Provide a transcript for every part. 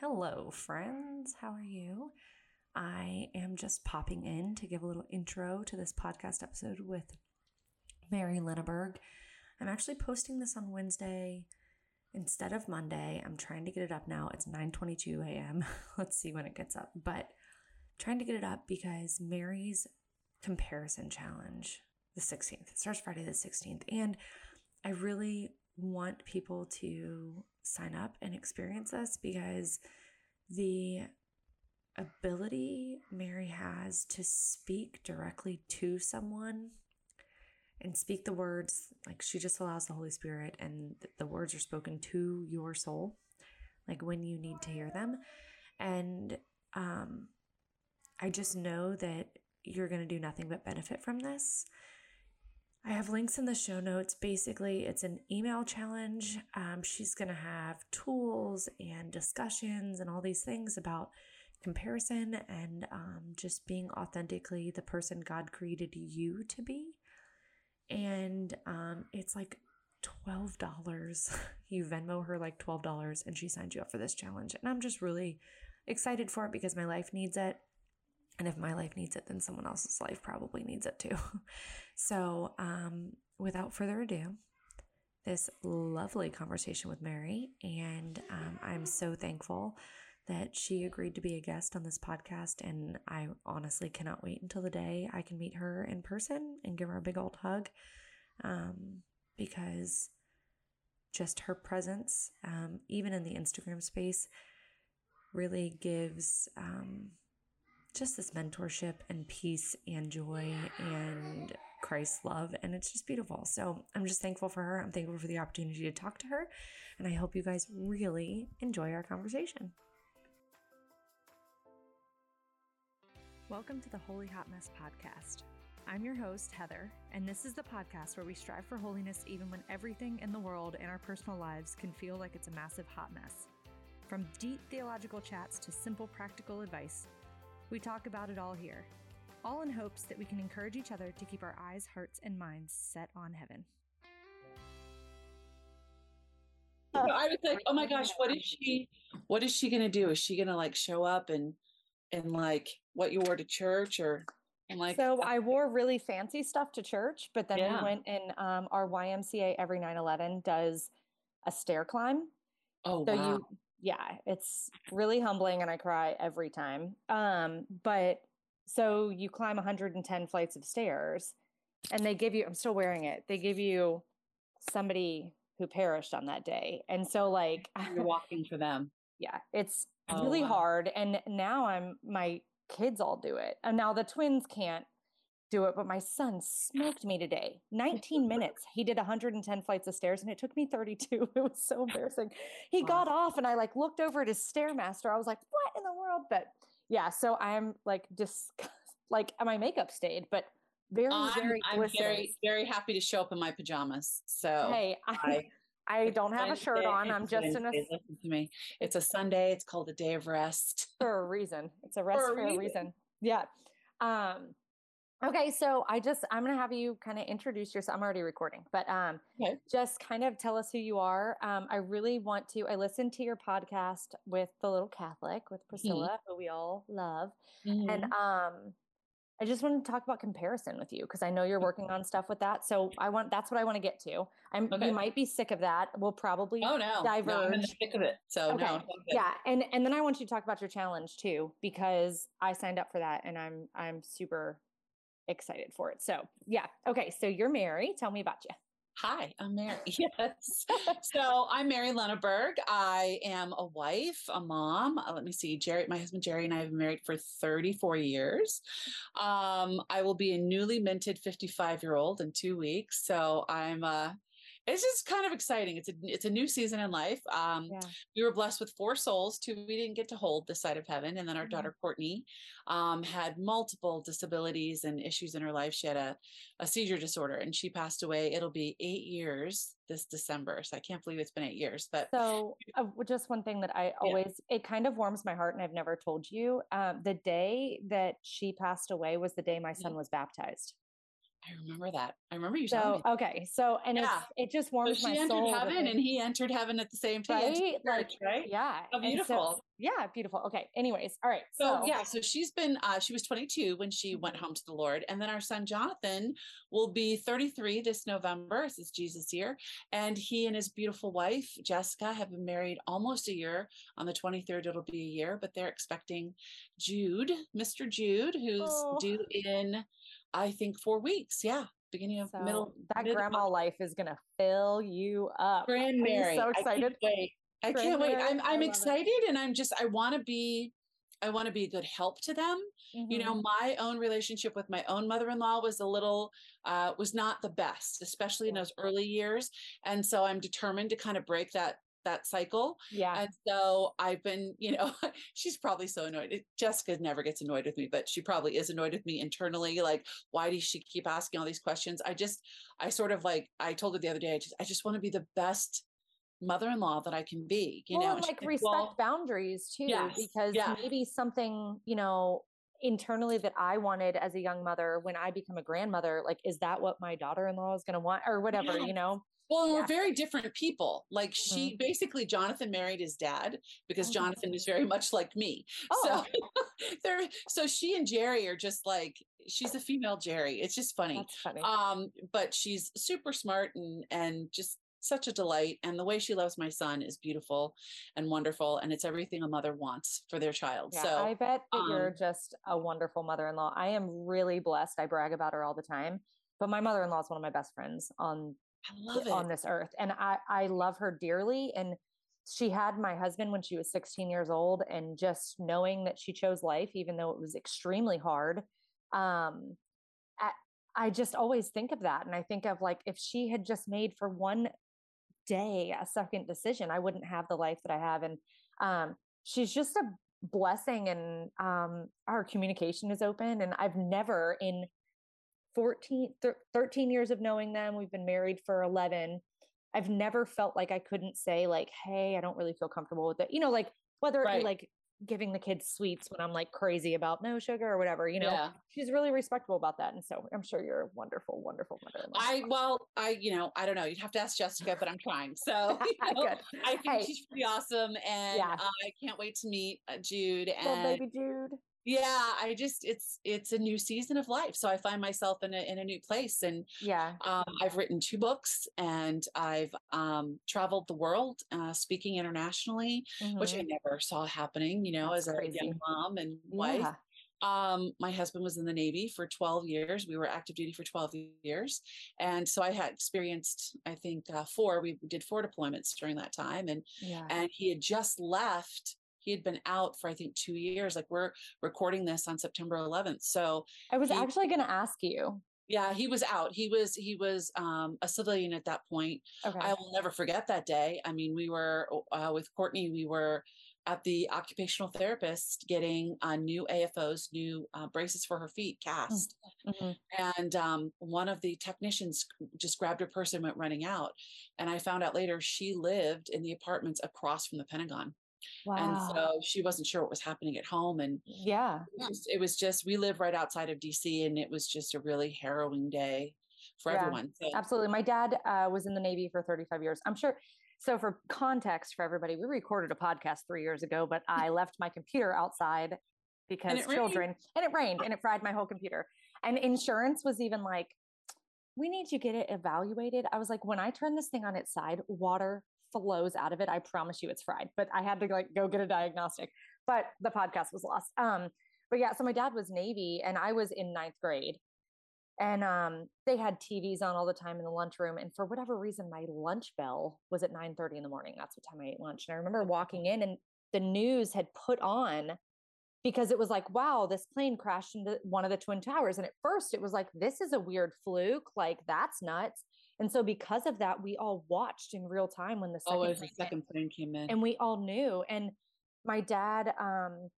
Hello, friends. How are you? I am just popping in to give a little intro to this podcast episode with Mary Lenneberg. I'm actually posting this on Wednesday instead of Monday. I'm trying to get it up now. It's 9:22 a.m. Let's see when it gets up. But trying to get it up because Mary's comparison challenge the 16th. It starts Friday the 16th and I really want people to sign up and experience this because the ability Mary has to speak directly to someone and speak the words like she just allows the Holy Spirit and the words are spoken to your soul like when you need to hear them. And um I just know that you're going to do nothing but benefit from this I have links in the show notes. Basically, it's an email challenge. Um, she's going to have tools and discussions and all these things about comparison and um, just being authentically the person God created you to be. And um, it's like $12. you Venmo her like $12 and she signs you up for this challenge. And I'm just really excited for it because my life needs it. And if my life needs it, then someone else's life probably needs it too. so, um, without further ado, this lovely conversation with Mary. And um, I'm so thankful that she agreed to be a guest on this podcast. And I honestly cannot wait until the day I can meet her in person and give her a big old hug um, because just her presence, um, even in the Instagram space, really gives um, just this mentorship and peace and joy and Christ's love. And it's just beautiful. So I'm just thankful for her. I'm thankful for the opportunity to talk to her. And I hope you guys really enjoy our conversation. Welcome to the Holy Hot Mess podcast. I'm your host, Heather, and this is the podcast where we strive for holiness even when everything in the world and our personal lives can feel like it's a massive hot mess. From deep theological chats to simple practical advice, we talk about it all here, all in hopes that we can encourage each other to keep our eyes, hearts, and minds set on heaven. I was like, oh my gosh, what is she? What is she gonna do? Is she gonna like show up and and like what you wore to church or and like? So I wore really fancy stuff to church, but then yeah. we went and um, our YMCA every 9/11 does a stair climb. Oh so wow! You, yeah, it's really humbling and I cry every time. Um, but so you climb 110 flights of stairs and they give you, I'm still wearing it, they give you somebody who perished on that day. And so, like, you're walking for them. Yeah, it's oh, really wow. hard. And now I'm, my kids all do it. And now the twins can't do it, but my son smoked me today. 19 minutes. He did 110 flights of stairs and it took me 32. It was so embarrassing. He wow. got off and I like looked over at his stairmaster. I was like, what in the world? But yeah, so I'm like disgust like my makeup stayed, but very, I'm, very I'm very, very happy to show up in my pajamas. So hey, I, I, I don't have a shirt on. I'm just in a listen to me. It's a Sunday. It's called a day of rest. For a reason. It's a rest for a, for reason. a reason. Yeah. Um, Okay, so I just I'm gonna have you kind of introduce yourself. I'm already recording, but um, okay. just kind of tell us who you are. Um, I really want to. I listened to your podcast with the little Catholic with mm-hmm. Priscilla, mm-hmm. who we all love, mm-hmm. and um, I just want to talk about comparison with you because I know you're working on stuff with that. So I want that's what I want to get to. I'm okay. you might be sick of that. We'll probably oh no diverge. No, I'm sick of it. So okay. no, yeah, and and then I want you to talk about your challenge too because I signed up for that and I'm I'm super excited for it. So, yeah. Okay. So, you're Mary. Tell me about you. Hi, I'm Mary. Yes. so I'm Mary Lenneberg. I am a wife, a mom. Uh, let me see. Jerry, my husband Jerry and I have been married for 34 years. Um, I will be a newly minted 55 year old in two weeks. So I'm uh, it's just kind of exciting. It's a it's a new season in life. Um, yeah. We were blessed with four souls, two we didn't get to hold this side of heaven, and then our mm-hmm. daughter Courtney um, had multiple disabilities and issues in her life. She had a, a seizure disorder, and she passed away. It'll be eight years this December, so I can't believe it's been eight years. But so, uh, just one thing that I always yeah. it kind of warms my heart, and I've never told you. Um, the day that she passed away was the day my son yeah. was baptized. I remember that. I remember you. So okay, so and yeah. it just warms so my soul. She entered heaven, and he entered heaven at the same time. Right, like right, yeah. Beautiful. So, yeah, beautiful. Okay. Anyways, all right. So, so yeah, so she's been uh, she was 22 when she went mm-hmm. home to the Lord, and then our son Jonathan will be 33 this November. This is Jesus year, and he and his beautiful wife Jessica have been married almost a year. On the 23rd, it'll be a year, but they're expecting Jude, Mr. Jude, who's oh. due in I think four weeks. Yeah, beginning of so middle. That grandma life is gonna fill you up. Grand Mary, so excited. I wait. I can't wait. I'm I'm excited it. and I'm just I want to be I want to be a good help to them. Mm-hmm. You know, mm-hmm. my own relationship with my own mother-in-law was a little uh was not the best, especially in those early years. And so I'm determined to kind of break that that cycle. Yeah. And so I've been, you know, she's probably so annoyed. Jessica never gets annoyed with me, but she probably is annoyed with me internally. Like, why does she keep asking all these questions? I just, I sort of like, I told her the other day, I just, I just want to be the best mother-in-law that I can be, you well, know, like respect well, boundaries too, yes, because yes. maybe something, you know, internally that I wanted as a young mother when I become a grandmother, like, is that what my daughter-in-law is going to want or whatever, you know? Well, yeah. we're very different people. Like she mm-hmm. basically Jonathan married his dad because oh, Jonathan is very much like me. Oh. So there so she and Jerry are just like she's a female Jerry. It's just funny. That's funny. Um but she's super smart and and just such a delight and the way she loves my son is beautiful and wonderful and it's everything a mother wants for their child yeah, so i bet that um, you're just a wonderful mother-in-law i am really blessed i brag about her all the time but my mother-in-law is one of my best friends on on this earth and i i love her dearly and she had my husband when she was 16 years old and just knowing that she chose life even though it was extremely hard um I, I just always think of that and i think of like if she had just made for one day a second decision i wouldn't have the life that i have and um, she's just a blessing and um, our communication is open and i've never in 14 13 years of knowing them we've been married for 11 i've never felt like i couldn't say like hey i don't really feel comfortable with it you know like whether it be like giving the kids sweets when I'm like crazy about no sugar or whatever, you know, yeah. she's really respectful about that. And so I'm sure you're a wonderful, wonderful mother. I, well, I, you know, I don't know. You'd have to ask Jessica, but I'm trying. So you know, I think hey. she's pretty awesome. And yeah. I can't wait to meet uh, Jude and Little baby Jude yeah i just it's it's a new season of life so i find myself in a, in a new place and yeah um, i've written two books and i've um, traveled the world uh, speaking internationally mm-hmm. which i mm-hmm. never saw happening you know That's as crazy. a young mom and wife yeah. Um, my husband was in the Navy for 12 years. We were active duty for 12 years. And so I had experienced, I think, uh, four, we did four deployments during that time. And, yeah. and he had just left he had been out for I think two years. Like we're recording this on September 11th. So I was he, actually going to ask you. Yeah, he was out. He was he was um, a civilian at that point. Okay. I will never forget that day. I mean, we were uh, with Courtney. We were at the occupational therapist getting uh, new AFOs, new uh, braces for her feet cast. Mm-hmm. And um, one of the technicians just grabbed her purse and went running out. And I found out later she lived in the apartments across from the Pentagon. Wow. And so she wasn't sure what was happening at home. And yeah, it was, it was just, we live right outside of DC and it was just a really harrowing day for yeah, everyone. So. Absolutely. My dad uh, was in the Navy for 35 years. I'm sure. So, for context for everybody, we recorded a podcast three years ago, but I left my computer outside because and children, rained. and it rained and it fried my whole computer. And insurance was even like, we need to get it evaluated. I was like, when I turn this thing on its side, water flows out of it. I promise you it's fried, but I had to like go get a diagnostic, but the podcast was lost. Um, but yeah, so my dad was Navy and I was in ninth grade and um, they had TVs on all the time in the lunchroom. And for whatever reason, my lunch bell was at 9 30 in the morning. That's what time I ate lunch. And I remember walking in and the news had put on because it was like, wow, this plane crashed into one of the Twin Towers. And at first it was like, this is a weird fluke. Like, that's nuts. And so because of that, we all watched in real time when the second, oh, the second plane came in. And we all knew. And my dad, um,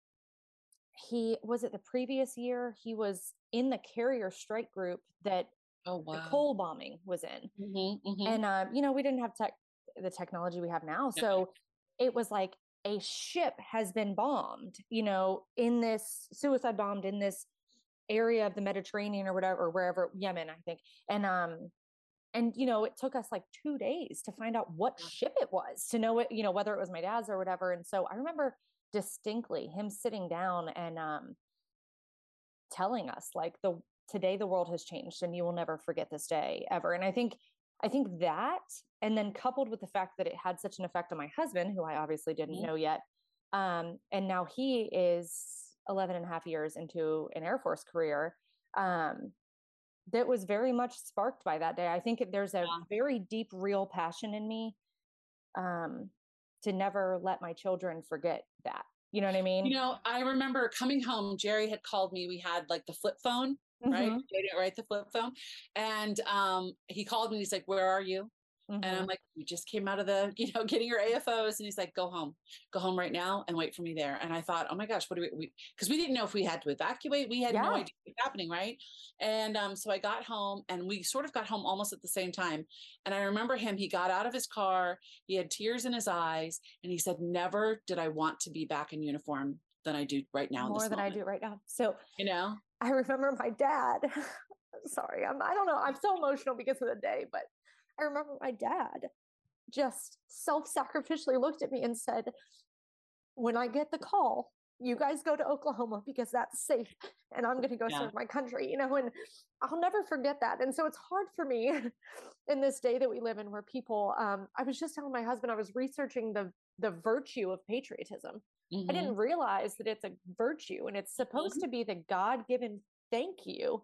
he was it the previous year, he was in the carrier strike group that oh, wow. the Cole bombing was in. Mm-hmm, mm-hmm. And um, you know, we didn't have tech the technology we have now. So it was like a ship has been bombed, you know, in this suicide bombed in this area of the Mediterranean or whatever, or wherever Yemen, I think. And um, and you know it took us like two days to find out what ship it was to know it you know whether it was my dad's or whatever and so i remember distinctly him sitting down and um telling us like the today the world has changed and you will never forget this day ever and i think i think that and then coupled with the fact that it had such an effect on my husband who i obviously didn't mm-hmm. know yet um and now he is 11 and a half years into an air force career um that was very much sparked by that day i think there's a yeah. very deep real passion in me um to never let my children forget that you know what I mean? You know, I remember coming home, Jerry had called me. We had like the flip phone, mm-hmm. right? Right, the flip phone. And um, he called me. He's like, Where are you? Mm-hmm. And I'm like, you just came out of the, you know, getting your AFOs. And he's like, go home, go home right now and wait for me there. And I thought, oh my gosh, what do we, because we, we, didn't know if we had to evacuate. We had yeah. no idea what was happening. Right. And um, so I got home and we sort of got home almost at the same time. And I remember him, he got out of his car, he had tears in his eyes, and he said, never did I want to be back in uniform than I do right now. More than moment. I do right now. So, you know, I remember my dad. Sorry, I'm, I don't know. I'm so emotional because of the day, but I remember my dad just self sacrificially looked at me and said, When I get the call, you guys go to Oklahoma because that's safe and I'm going to go yeah. serve my country, you know, and I'll never forget that. And so it's hard for me in this day that we live in where people, um, I was just telling my husband, I was researching the, the virtue of patriotism. Mm-hmm. I didn't mm-hmm. realize that it's a virtue and it's supposed mm-hmm. to be the God given thank you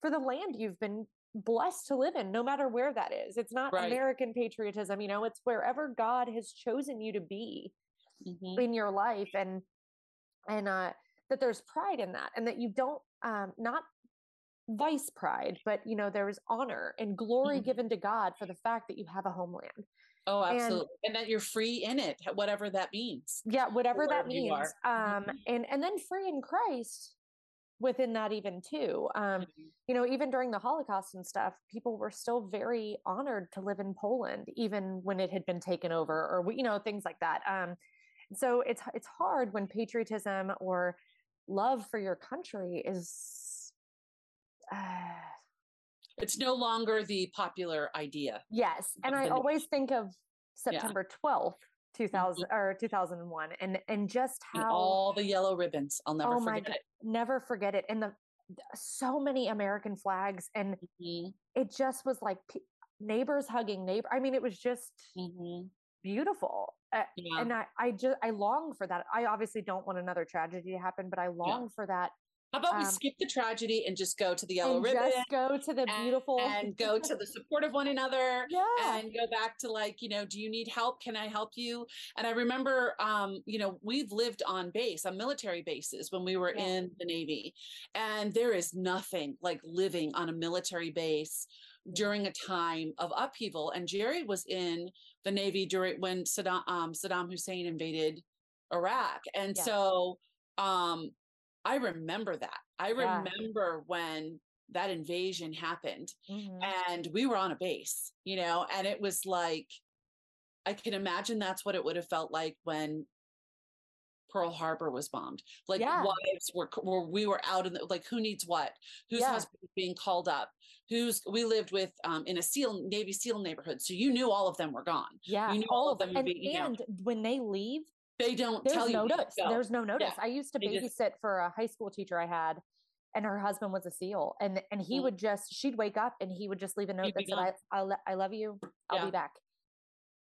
for the land you've been blessed to live in no matter where that is it's not right. american patriotism you know it's wherever god has chosen you to be mm-hmm. in your life and and uh that there's pride in that and that you don't um not vice pride but you know there's honor and glory mm-hmm. given to god for the fact that you have a homeland Oh, absolutely. And, and, that you're free in it, whatever that means. Yeah, whatever that means. Um, mm-hmm. and and then free in Christ within that even too um, mm-hmm. you know even during the holocaust and stuff people were still very honored to live in poland even when it had been taken over or you know things like that um, so it's it's hard when patriotism or love for your country is uh, it's no longer the popular idea yes and i always think of september yeah. 12th 2000 mm-hmm. or 2001 and and just how and all the yellow ribbons i'll never oh forget God, it never forget it and the so many american flags and mm-hmm. it just was like p- neighbors hugging neighbor i mean it was just mm-hmm. beautiful uh, yeah. and i i just i long for that i obviously don't want another tragedy to happen but i long yeah. for that how about um, we skip the tragedy and just go to the yellow ribbon? Just go to the beautiful and, and go to the support of one another. Yeah. And go back to like, you know, do you need help? Can I help you? And I remember um, you know, we've lived on base, on military bases when we were yeah. in the Navy. And there is nothing like living on a military base during a time of upheaval. And Jerry was in the Navy during when Saddam um, Saddam Hussein invaded Iraq. And yeah. so um I remember that. I yeah. remember when that invasion happened mm-hmm. and we were on a base, you know, and it was like, I can imagine that's what it would have felt like when Pearl Harbor was bombed. Like yeah. wives were, were, we were out in the, like, who needs what? Whose yeah. husband being called up? Who's, we lived with um, in a SEAL, Navy SEAL neighborhood. So you knew all of them were gone. Yeah. You knew all, all of them. And, be, and know, when they leave, they don't There's tell no you. Notice. There's no notice. Yeah. I used to babysit just, for a high school teacher I had, and her husband was a SEAL, and and he mm. would just she'd wake up and he would just leave a note that said, "I I, I love you. I'll yeah. be back."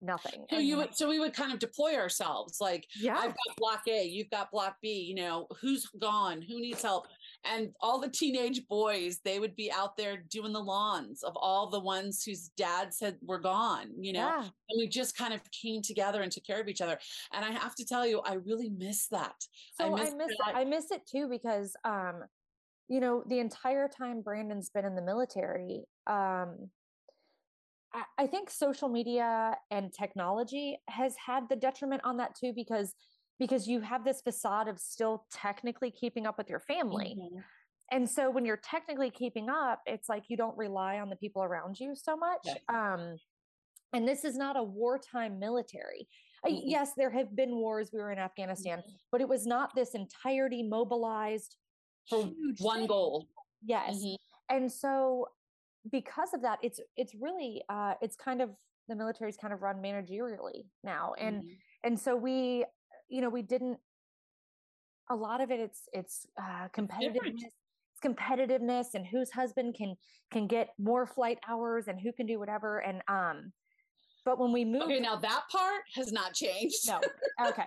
Nothing. So you would so we would kind of deploy ourselves like yeah. I've got block A, you've got block B, you know, who's gone, who needs help? And all the teenage boys they would be out there doing the lawns of all the ones whose dads had were gone you know? Yeah. and we just kind of came together and took care of each other. And i have to tell you i really miss that. So i miss, I miss it i miss it too because um you know the entire time brandon's been in the military um I think social media and technology has had the detriment on that too because because you have this facade of still technically keeping up with your family. Mm-hmm. And so when you're technically keeping up, it's like you don't rely on the people around you so much. Um, and this is not a wartime military. Mm-hmm. yes, there have been wars. We were in Afghanistan, mm-hmm. but it was not this entirety mobilized for one thing. goal. Yes. Mm-hmm. And so because of that, it's it's really uh, it's kind of the military's kind of run managerially now, and mm-hmm. and so we you know, we didn't a lot of it it's it's uh competitiveness it's competitiveness and whose husband can can get more flight hours and who can do whatever and um but when we moved okay now that part has not changed. No okay.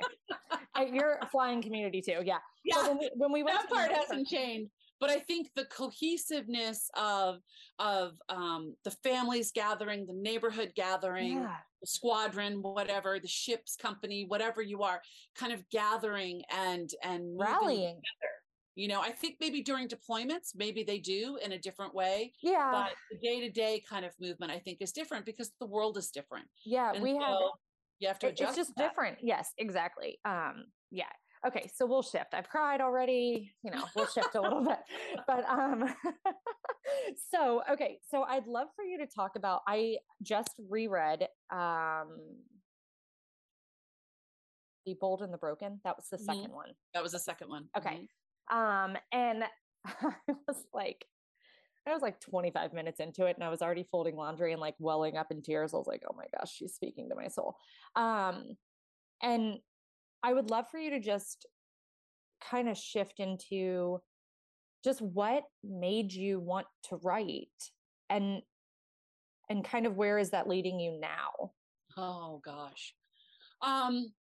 You're a flying community too yeah. Yeah when we, when we went that part hasn't changed but i think the cohesiveness of of um the families gathering the neighborhood gathering yeah. Squadron whatever the ship's company whatever you are kind of gathering and and rallying. together. You know i think maybe during deployments maybe they do in a different way yeah. but the day-to-day kind of movement i think is different because the world is different. Yeah and we so have you have to adjust it's just different. Yes exactly. Um yeah okay so we'll shift i've cried already you know we'll shift a little bit but um so okay so i'd love for you to talk about i just reread um the bold and the broken that was the 2nd mm-hmm. one that was the second one okay mm-hmm. Um, and I was like, I was like 25 minutes into it and I was already folding laundry and like welling up in tears. I was like, oh my gosh, she's speaking to my soul. Um, and I would love for you to just kind of shift into just what made you want to write and and kind of where is that leading you now? Oh gosh. Um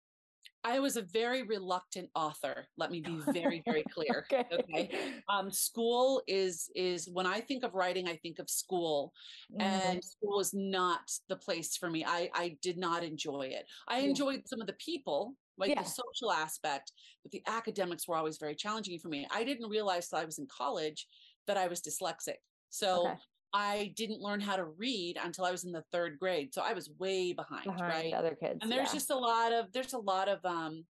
I was a very reluctant author. Let me be very, very clear. okay. okay. Um, school is is when I think of writing, I think of school, mm-hmm. and school is not the place for me. I I did not enjoy it. I enjoyed some of the people, like yeah. the social aspect, but the academics were always very challenging for me. I didn't realize till I was in college that I was dyslexic. So okay. I didn't learn how to read until I was in the third grade. So I was way behind, behind right? Other kids. And there's yeah. just a lot of there's a lot of um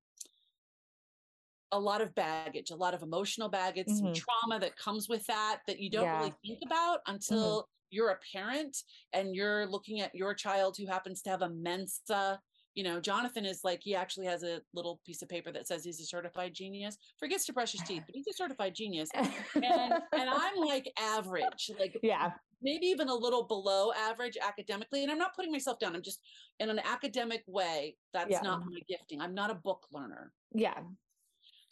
a lot of baggage, a lot of emotional baggage, mm-hmm. some trauma that comes with that that you don't yeah. really think about mm-hmm. until mm-hmm. you're a parent and you're looking at your child who happens to have a Mensa you know, Jonathan is like, he actually has a little piece of paper that says he's a certified genius, forgets to brush his teeth, but he's a certified genius. And, and I'm like average, like, yeah, maybe even a little below average academically. And I'm not putting myself down. I'm just in an academic way. That's yeah. not my gifting. I'm not a book learner. Yeah.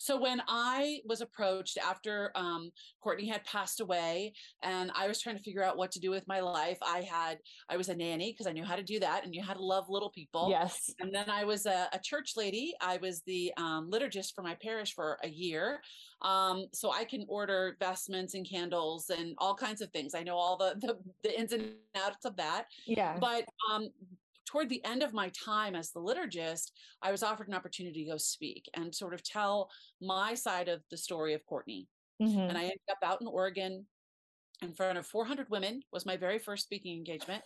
So when I was approached after um, Courtney had passed away, and I was trying to figure out what to do with my life, I had I was a nanny because I knew how to do that and knew how to love little people. Yes. And then I was a, a church lady. I was the um, liturgist for my parish for a year, um, so I can order vestments and candles and all kinds of things. I know all the the, the ins and outs of that. Yeah. But um, toward the end of my time as the liturgist, I was offered an opportunity to go speak and sort of tell my side of the story of Courtney. Mm-hmm. And I ended up out in Oregon in front of 400 women was my very first speaking engagement.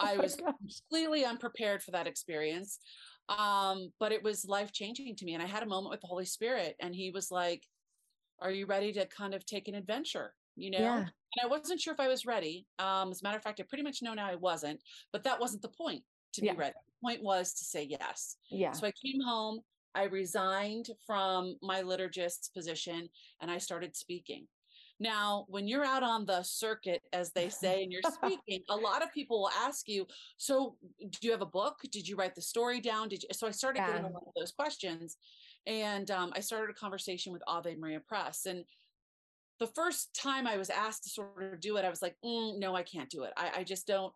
oh I was completely unprepared for that experience. Um, but it was life changing to me. And I had a moment with the Holy Spirit, and He was like, Are you ready to kind of take an adventure? You know? Yeah. And I wasn't sure if I was ready. Um, as a matter of fact, I pretty much know now I wasn't, but that wasn't the point to yeah. be ready. The point was to say yes. Yeah. So I came home, I resigned from my liturgist's position, and I started speaking. Now, when you're out on the circuit, as they say, and you're speaking, a lot of people will ask you, So, do you have a book? Did you write the story down? Did you? So, I started yeah. getting a lot of those questions. And um, I started a conversation with Ave Maria Press. And the first time I was asked to sort of do it, I was like, mm, No, I can't do it. I, I just don't.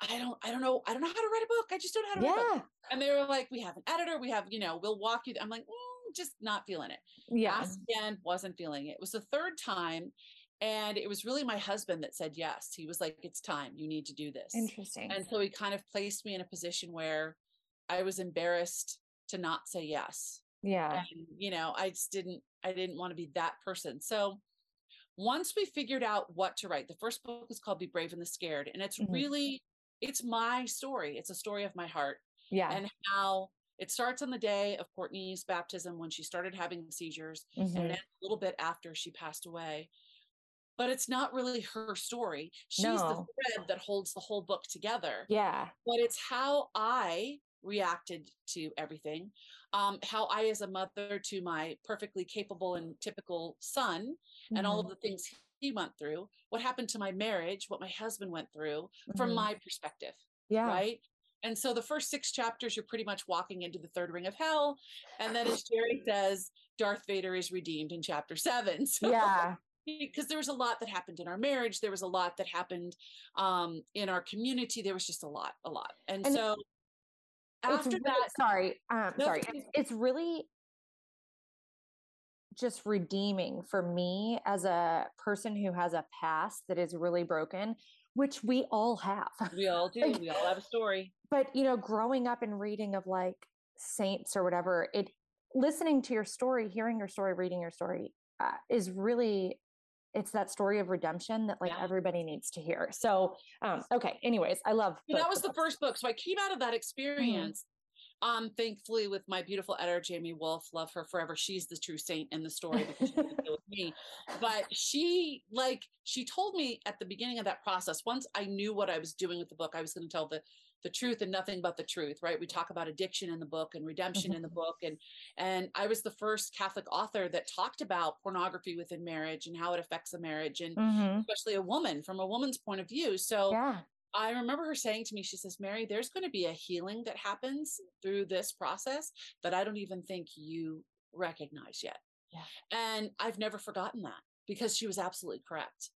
I don't, I don't know, I don't know how to write a book. I just don't know how to yeah. write a book. And they were like, we have an editor, we have, you know, we'll walk you. I'm like, mm, just not feeling it. Yeah. again, wasn't feeling it. It was the third time. And it was really my husband that said yes. He was like, it's time. You need to do this. Interesting. And so he kind of placed me in a position where I was embarrassed to not say yes. Yeah. And, you know, I just didn't, I didn't want to be that person. So once we figured out what to write, the first book is called Be Brave in the Scared. And it's mm-hmm. really it's my story. It's a story of my heart. Yeah. And how it starts on the day of Courtney's baptism when she started having seizures mm-hmm. and then a little bit after she passed away. But it's not really her story. She's no. the thread that holds the whole book together. Yeah. But it's how I reacted to everything, um, how I, as a mother to my perfectly capable and typical son, mm-hmm. and all of mm-hmm. the things he went through, what happened to my marriage, what my husband went through mm-hmm. from my perspective. Yeah. Right. And so the first six chapters, you're pretty much walking into the third ring of hell. And then, as Jerry says, Darth Vader is redeemed in chapter seven. So, yeah. Because there was a lot that happened in our marriage. There was a lot that happened um, in our community. There was just a lot, a lot. And, and so after really, that, sorry, um, no, sorry, it's, it's really just redeeming for me as a person who has a past that is really broken which we all have. We all do. like, we all have a story. But you know, growing up and reading of like saints or whatever, it listening to your story, hearing your story, reading your story uh, is really it's that story of redemption that like yeah. everybody needs to hear. So, um, okay. Anyways, I love that was the first book. So I came out of that mm-hmm. experience um, thankfully, with my beautiful editor, Jaymie Wolfe, love her forever. She's the true saint in the story because she deal with me. But she, like, she told me at the beginning of that process, once I knew what I was doing with the book, I was going to tell the the truth and nothing but the truth right we talk about addiction in the book and redemption mm-hmm. in the book and and i was the first catholic author that talked about pornography within marriage and how it affects a marriage and mm-hmm. especially a woman from a woman's point of view so yeah. I remember her saying to me, she says, Mary, there's going to be a healing that happens through this process that I don't even think you recognize yet. Yeah. And I've never forgotten that because she was absolutely correct.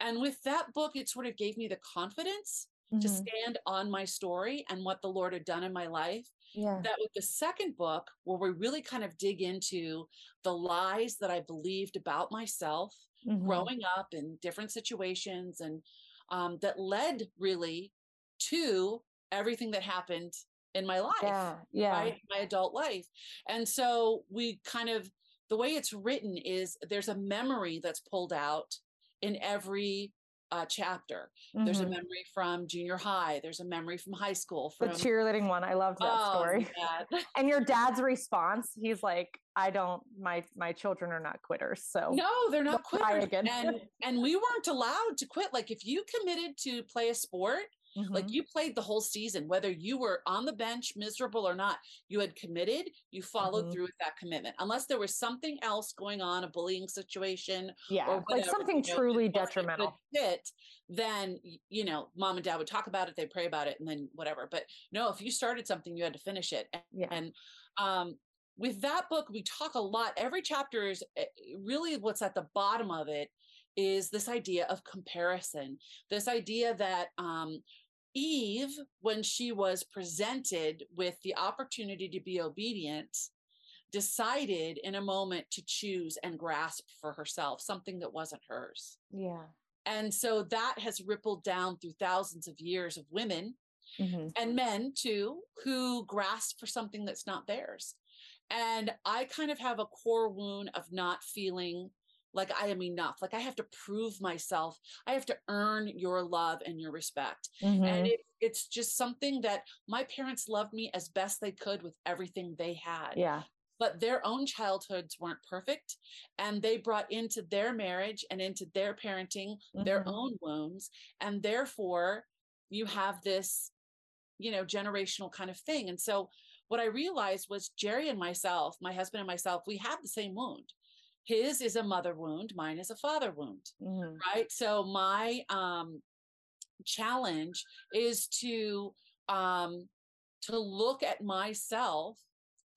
And with that book, it sort of gave me the confidence mm-hmm. to stand on my story and what the Lord had done in my life. Yeah. That with the second book, where we really kind of dig into the lies that I believed about myself mm-hmm. growing up in different situations and um, that led really to everything that happened in my life yeah yeah right? my adult life and so we kind of the way it's written is there's a memory that's pulled out in every uh, chapter. Mm-hmm. There's a mm-hmm. memory from junior high. There's a memory from high school. From the cheerleading one. I loved that oh, story. and your dad's response, he's like, "I don't. My my children are not quitters. So no, they're not quitters. And and we weren't allowed to quit. Like if you committed to play a sport, Mm-hmm. Like you played the whole season, whether you were on the bench miserable or not, you had committed, you followed mm-hmm. through with that commitment. Unless there was something else going on, a bullying situation. Yeah. Whatever, like something you know, truly detrimental. Fit, then, you know, mom and dad would talk about it, they pray about it, and then whatever. But no, if you started something, you had to finish it. And, yeah. and um, with that book, we talk a lot. Every chapter is eh, really what's at the bottom of it is this idea of comparison, this idea that um, Eve, when she was presented with the opportunity to be obedient, decided in a moment to choose and grasp for herself something that wasn't hers. Yeah. And so that has rippled down through thousands of years of women mm-hmm. and men too, who grasp for something that's not theirs. And I kind of have a core wound of not feeling like I am enough. Like I have to prove myself. I have to earn your love and your respect. Mm-hmm. And it, it's just something that my parents loved me as best they could with everything they had. Yeah. But their own childhoods weren't perfect. And they brought into their marriage and into their parenting mm-hmm. their own wounds. And therefore, you have this, you know, generational kind of thing. And so, what I realized was Jerry and myself, my husband and myself, we have the same wound. His is a mother wound mine is a father wound mm-hmm. right? So my um challenge is to um to look at myself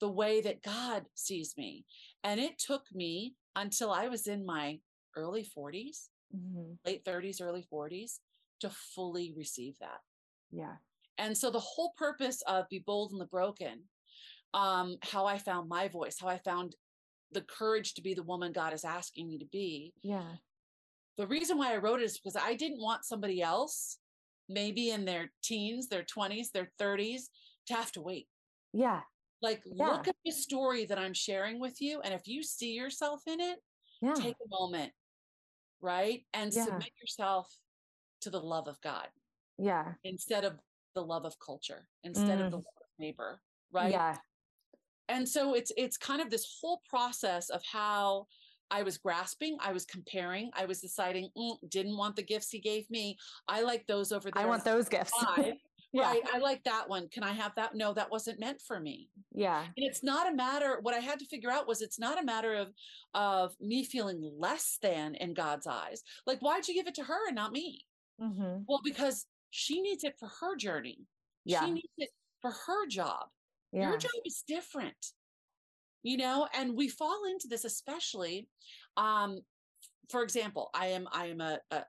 the way that god sees me. And it took me until i was in my early 40s mm-hmm. late 30s early 40s to fully receive that. Yeah and so the whole purpose of be bold in the broken um how i found my voice how i found the courage to be the woman God is asking me to be. Yeah. The reason why I wrote it is because I didn't want somebody else, maybe in their teens, their 20s, their 30s, to have to wait. Yeah. Like, yeah. look at the story that I'm sharing with you. And if you see yourself in it, yeah. take a moment, right? And yeah. submit yourself to the love of God. Yeah. Instead of the love of culture, instead mm. of the mm. love of neighbor, right? Yeah and so it's it's kind of this whole process of how I was grasping, I was comparing, I was deciding, mm, didn't want the gifts he gave me. I like those over there. I want those gifts. yeah. Right. I like that one. Can I have that? No, that wasn't meant for me. Yeah. And it's not a matter, what I had to figure out was it's not a matter of of me feeling less than in God's eyes. Like, why'd you give it to her and not me? Mm-hmm. Well, because she needs it for her journey. Yeah. She needs it for her job. Yeah. Your job is different. You know, and we fall into this especially um for example, I am I am a, a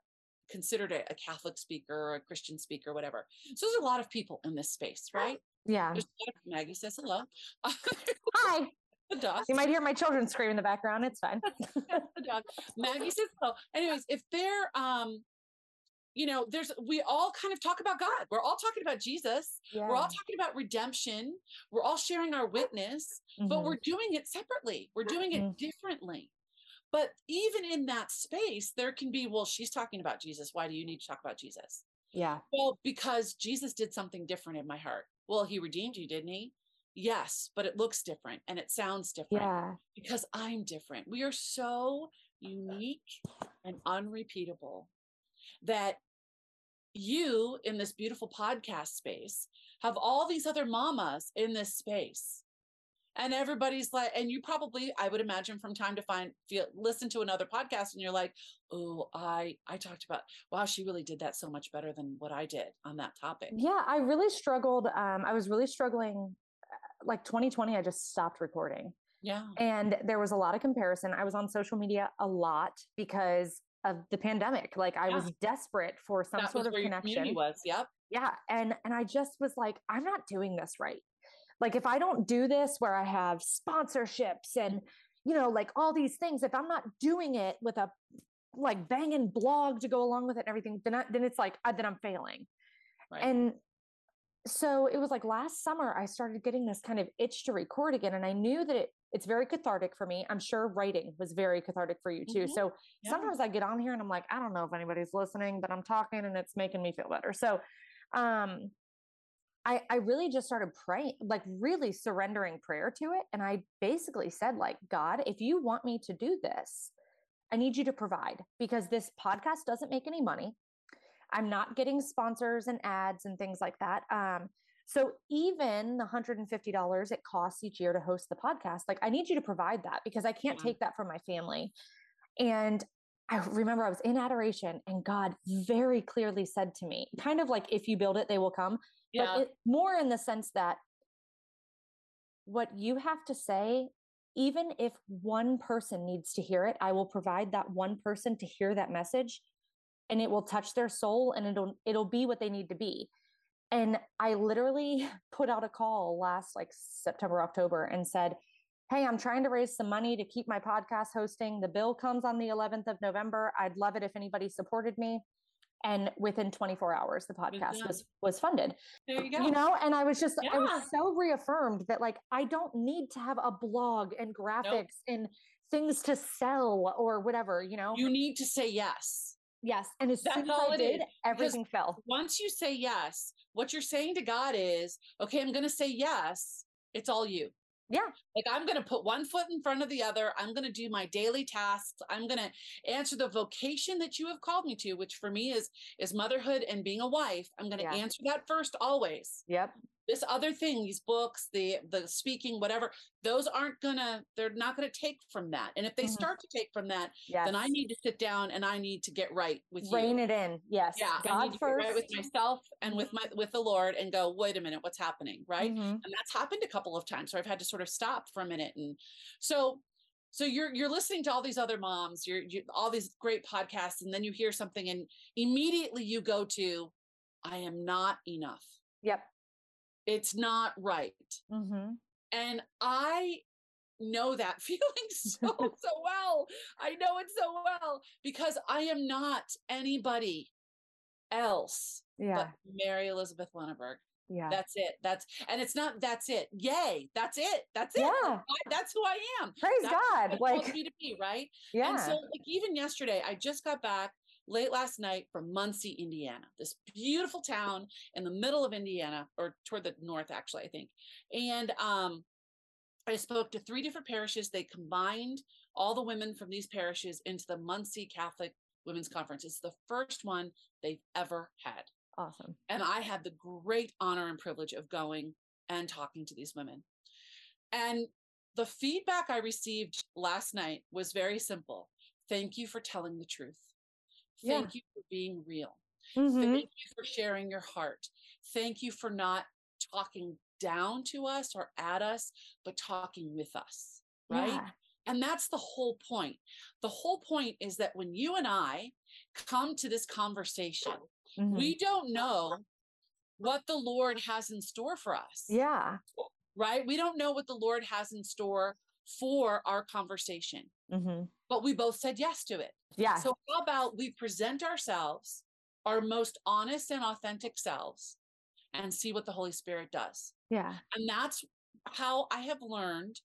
considered a, a, Catholic speaker or a Christian speaker, whatever. So there's a lot of people in this space, right? Yeah. Of, Maggie says hello. Hi. the dog. You might hear my children scream in the background. It's fine. the dog. Maggie says hello. Anyways, if they're um you know, there's we all kind of talk about God. We're all talking about Jesus. Yeah. We're all talking about redemption. We're all sharing our witness, mm-hmm. but we're doing it separately. We're doing it mm-hmm. differently. But even in that space, there can be, well, she's talking about Jesus. Why do you need to talk about Jesus? Yeah. Well, because Jesus did something different in my heart. Well, he redeemed you, didn't he? Yes, but it looks different and it sounds different. Yeah. Because I'm different. We are so unique and unrepeatable that you in this beautiful podcast space have all these other mamas in this space. And everybody's like and you probably i would imagine from time to find feel listen to another podcast and you're like oh i i talked about wow she really did that so much better than what i did on that topic. Yeah i really struggled um i was really struggling uh, like 2020 i just stopped recording. Yeah. And there was a lot of comparison. I was on social media a lot because of the pandemic. Like I yeah. was desperate for some that sort of connection. was, yep. Yeah. And and I just was like, I'm not doing this right. Like if I don't do this where I have sponsorships and you know, like all these things, if I'm not doing it with a like banging blog to go along with it and everything, then I, then it's like uh, then I'm failing. Right. And so it was like last summer I started getting this kind of itch to record again, and I knew that it it's very cathartic for me. I'm sure writing was very cathartic for you too. Mm-hmm. So yeah. sometimes I get on here and I'm like, I don't know if anybody's listening, but I'm talking and it's making me feel better. So um I, I really just started praying, like really surrendering prayer to it. And I basically said, like, God, if you want me to do this, I need you to provide because this podcast doesn't make any money. I'm not getting sponsors and ads and things like that. Um, so even the $150 it costs each year to host the podcast, like I need you to provide that because I can't yeah. take that from my family. And I remember I was in adoration and God very clearly said to me, kind of like, if you build it, they will come. Yeah. But it, more in the sense that what you have to say, even if one person needs to hear it, I will provide that one person to hear that message and it will touch their soul and it'll it'll be what they need to be and I literally put out a call last like September, October and said, Hey, I'm trying to raise some money to keep my podcast hosting. The bill comes on the 11th of November. I'd love it if anybody supported me. And within 24 hours, the podcast was was funded. There you go. You know, and I was just yeah. I was so reaffirmed that like I don't need to have a blog and graphics nope. and things to sell or whatever, you know. You need to say yes. Yes. And as That's soon as I did, is. everything because fell. Once you say yes, what you're saying to God is, okay, I'm going to say yes. It's all you. Yeah. Like I'm going to put one foot in front of the other. I'm going to do my daily tasks. I'm going to answer the vocation that you have called me to, which for me is is motherhood and being a wife. I'm going to yeah. answer that first always. Yep this other thing these books the the speaking whatever those aren't gonna they're not gonna take from that. And if they mm-hmm. start to take from that yes. then i need to sit down and i need to get right with rein it in. Yes. Yeah God I need to first. right with myself and with my with the lord and go wait a minute what's happening? Right? Mm-hmm. and that's happened a couple of times so i've had to sort of stop for a minute and so so you're you're listening to all these other moms you're you, all these great podcasts and then you hear something and immediately you go to i am not enough. Yep it's not right. Mm-hmm. And I know that feeling so, so well. I know it so well because I am not anybody else yeah. but Mary Elizabeth Lenneberg. Yeah. That's it. That's and it's not that's it. Yay. That's it. That's it. Yeah. That's who I am. Praise that's God. Like me to be, right? Yeah. And so like even yesterday, I just got back late last night from Muncie, Indiana, this beautiful town in the middle of Indiana, or toward the north, actually, I think. And um, I spoke to three different parishes. They combined all the women from these parishes into the Muncie Catholic Women's Conference. It's the first one they've ever had. Awesome. And I had the great honor and privilege of going and talking to these women. And the feedback I received last night was very simple. Thank you for telling the truth. Thank yeah. you for being real. Mm-hmm. Thank you for sharing your heart. Thank you for not talking down to us or at us, but talking with us. Right. Yeah. And that's the whole point. The whole point is that when you and I come to this conversation, mm-hmm. we don't know what the Lord has in store for us. Yeah. Right? We don't know what the Lord has in store for our conversation, mm-hmm. but we both said yes to it. Yeah. So, how about we present ourselves, our most honest and authentic selves, and see what the Holy Spirit does? Yeah. And that's how I have learned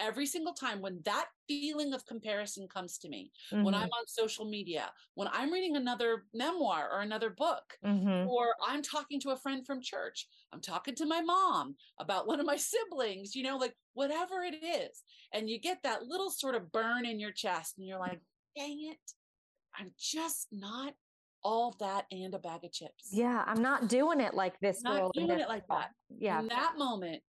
every single time when that feeling of comparison comes to me, mm-hmm. when I'm on social media, when I'm reading another memoir or another book, mm-hmm. or I'm talking to a friend from church, I'm talking to my mom about one of my siblings, you know, like whatever it is. And you get that little sort of burn in your chest, and you're like, dang it, I'm just not all that and a bag of chips. Yeah, I'm not doing it like this. Not doing it like that. Yeah. In that moment,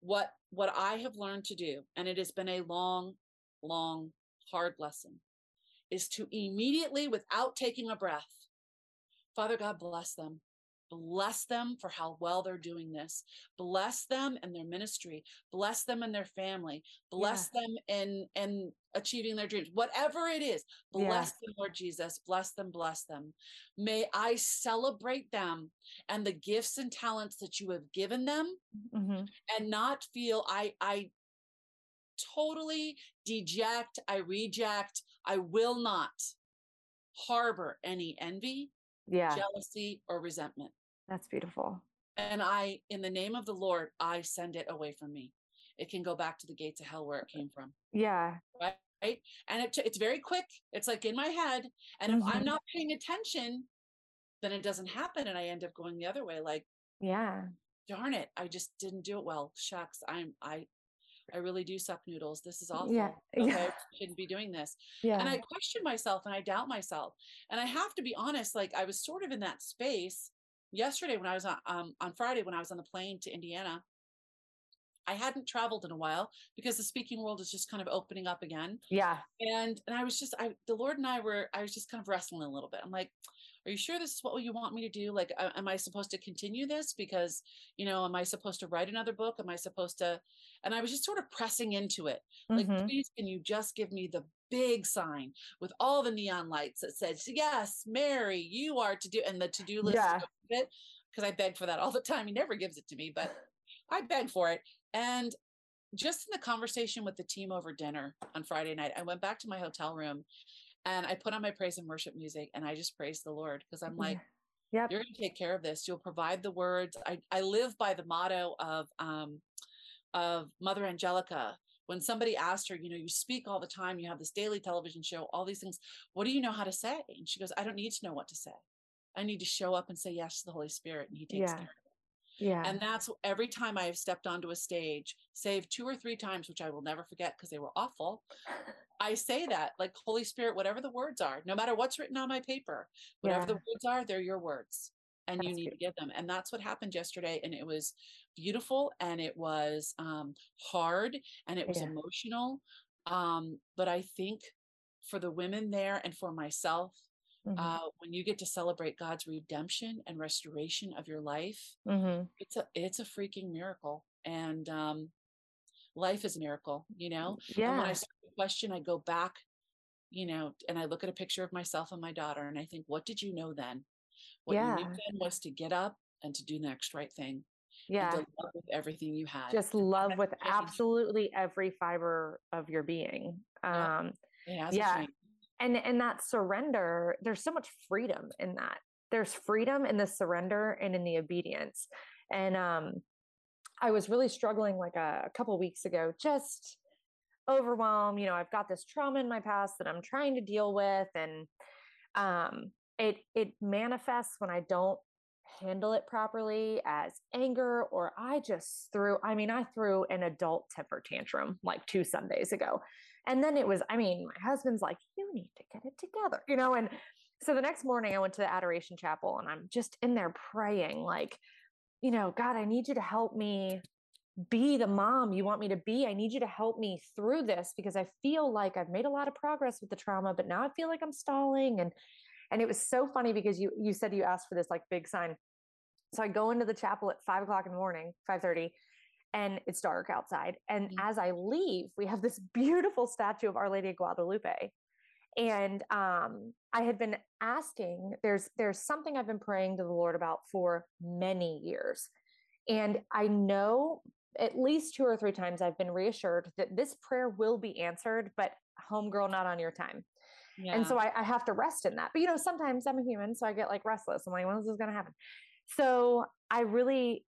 what what I have learned to do, and it has been a long, long, hard lesson, is to immediately, without taking a breath, Father God, bless them. Bless them for how well they're doing this. Bless them and their ministry. Bless them and their family. Bless yeah. them in in achieving their dreams. Whatever it is, bless yeah. them, Lord Jesus. Bless them, bless them. May I celebrate them and the gifts and talents that you have given them mm-hmm. and not feel I I totally deject, I reject, I will not harbor any envy, yeah. jealousy, or resentment. That's beautiful. And I, in the name of the Lord, I send it away from me. It can go back to the gates of hell where it came from. Yeah. Right. right? And it, it's very quick. It's like in my head. And mm-hmm. if I'm mm-hmm. not paying attention, then it doesn't happen. And I end up going the other way. Like, yeah, darn it. I just didn't do it well. Shucks. I'm, I, I really do suck noodles. This is awful. Yeah. Okay, yeah. I shouldn't be doing this. Yeah. And I question myself and I doubt myself. And I have to be honest, like I was sort of in that space yesterday when I was on um, on Friday when I was on the plane to Indiana. I hadn't traveled in a while because the speaking world is just kind of opening up again. Yeah. And and I was just I the Lord and I were I was just kind of wrestling a little bit. I'm like, are you sure this is what you want me to do? Like, am I supposed to continue this? Because, you know, am I supposed to write another book? Am I supposed to? And I was just sort of pressing into it. Like, mm-hmm. please, can you just give me the big sign with all the neon lights that says, yes, Mary, you are to do, and the to do list. Yeah. Because I beg for that all the time. He never gives it to me, but I beg for it. And just in the conversation with the team over dinner on Friday night, I went back to my hotel room and I put on my praise and worship music and I just praise the Lord because I'm like, yep. you're going to take care of this. You'll provide the words. I, I live by the motto of, um, of Mother Angelica. When somebody asked her, you know, you speak all the time, you have this daily television show, all these things. What do you know how to say? And she goes, I don't need to know what to say. I need to show up and say yes to the Holy Spirit, and He takes yeah. care of it. Yeah. And that's every time I have stepped onto a stage, save two or three times, which I will never forget because they were awful. I say that like Holy Spirit, whatever the words are, no matter what's written on my paper, whatever yeah. the words are, they're your words and that's you need to give them. And that's what happened yesterday. And it was beautiful and it was um, hard and it was yeah. emotional. Um, but I think for the women there and for myself, mm-hmm. uh, when you get to celebrate God's redemption and restoration of your life, mm-hmm. it's a it's a freaking miracle. And um, life is a miracle, you know? Yeah. And when I start the question, I go back, you know, and I look at a picture of myself and my daughter and I think, what did you know then? What yeah. you knew then was to get up and to do the next right thing. Yeah. with everything you had. Just love with absolutely every fiber of your being. Um yeah. yeah. And and that surrender, there's so much freedom in that. There's freedom in the surrender and in the obedience. And um I was really struggling like a, a couple weeks ago, just overwhelmed. You know, I've got this trauma in my past that I'm trying to deal with, and um, it it manifests when I don't handle it properly as anger or I just threw I mean I threw an adult temper tantrum like two Sundays ago. And then it was I mean my husband's like you need to get it together, you know, and so the next morning I went to the adoration chapel and I'm just in there praying like you know, God, I need you to help me be the mom you want me to be. I need you to help me through this because I feel like I've made a lot of progress with the trauma, but now I feel like I'm stalling and And it was so funny because you you said you asked for this like big sign. So I go into the chapel at five o'clock in the morning, 5:30, and it's dark outside. And mm-hmm. as I leave, we have this beautiful statue of Our Lady of Guadalupe. And um, I had been asking, there's there's something I've been praying to the Lord about for many years. And I know at least two or three times I've been reassured that this prayer will be answered, but homegirl, not on your time. Yeah. And so I, I, have to rest in that. But you know, sometimes I'm a human, so I get like restless. I'm like, when is this going to happen? So I really,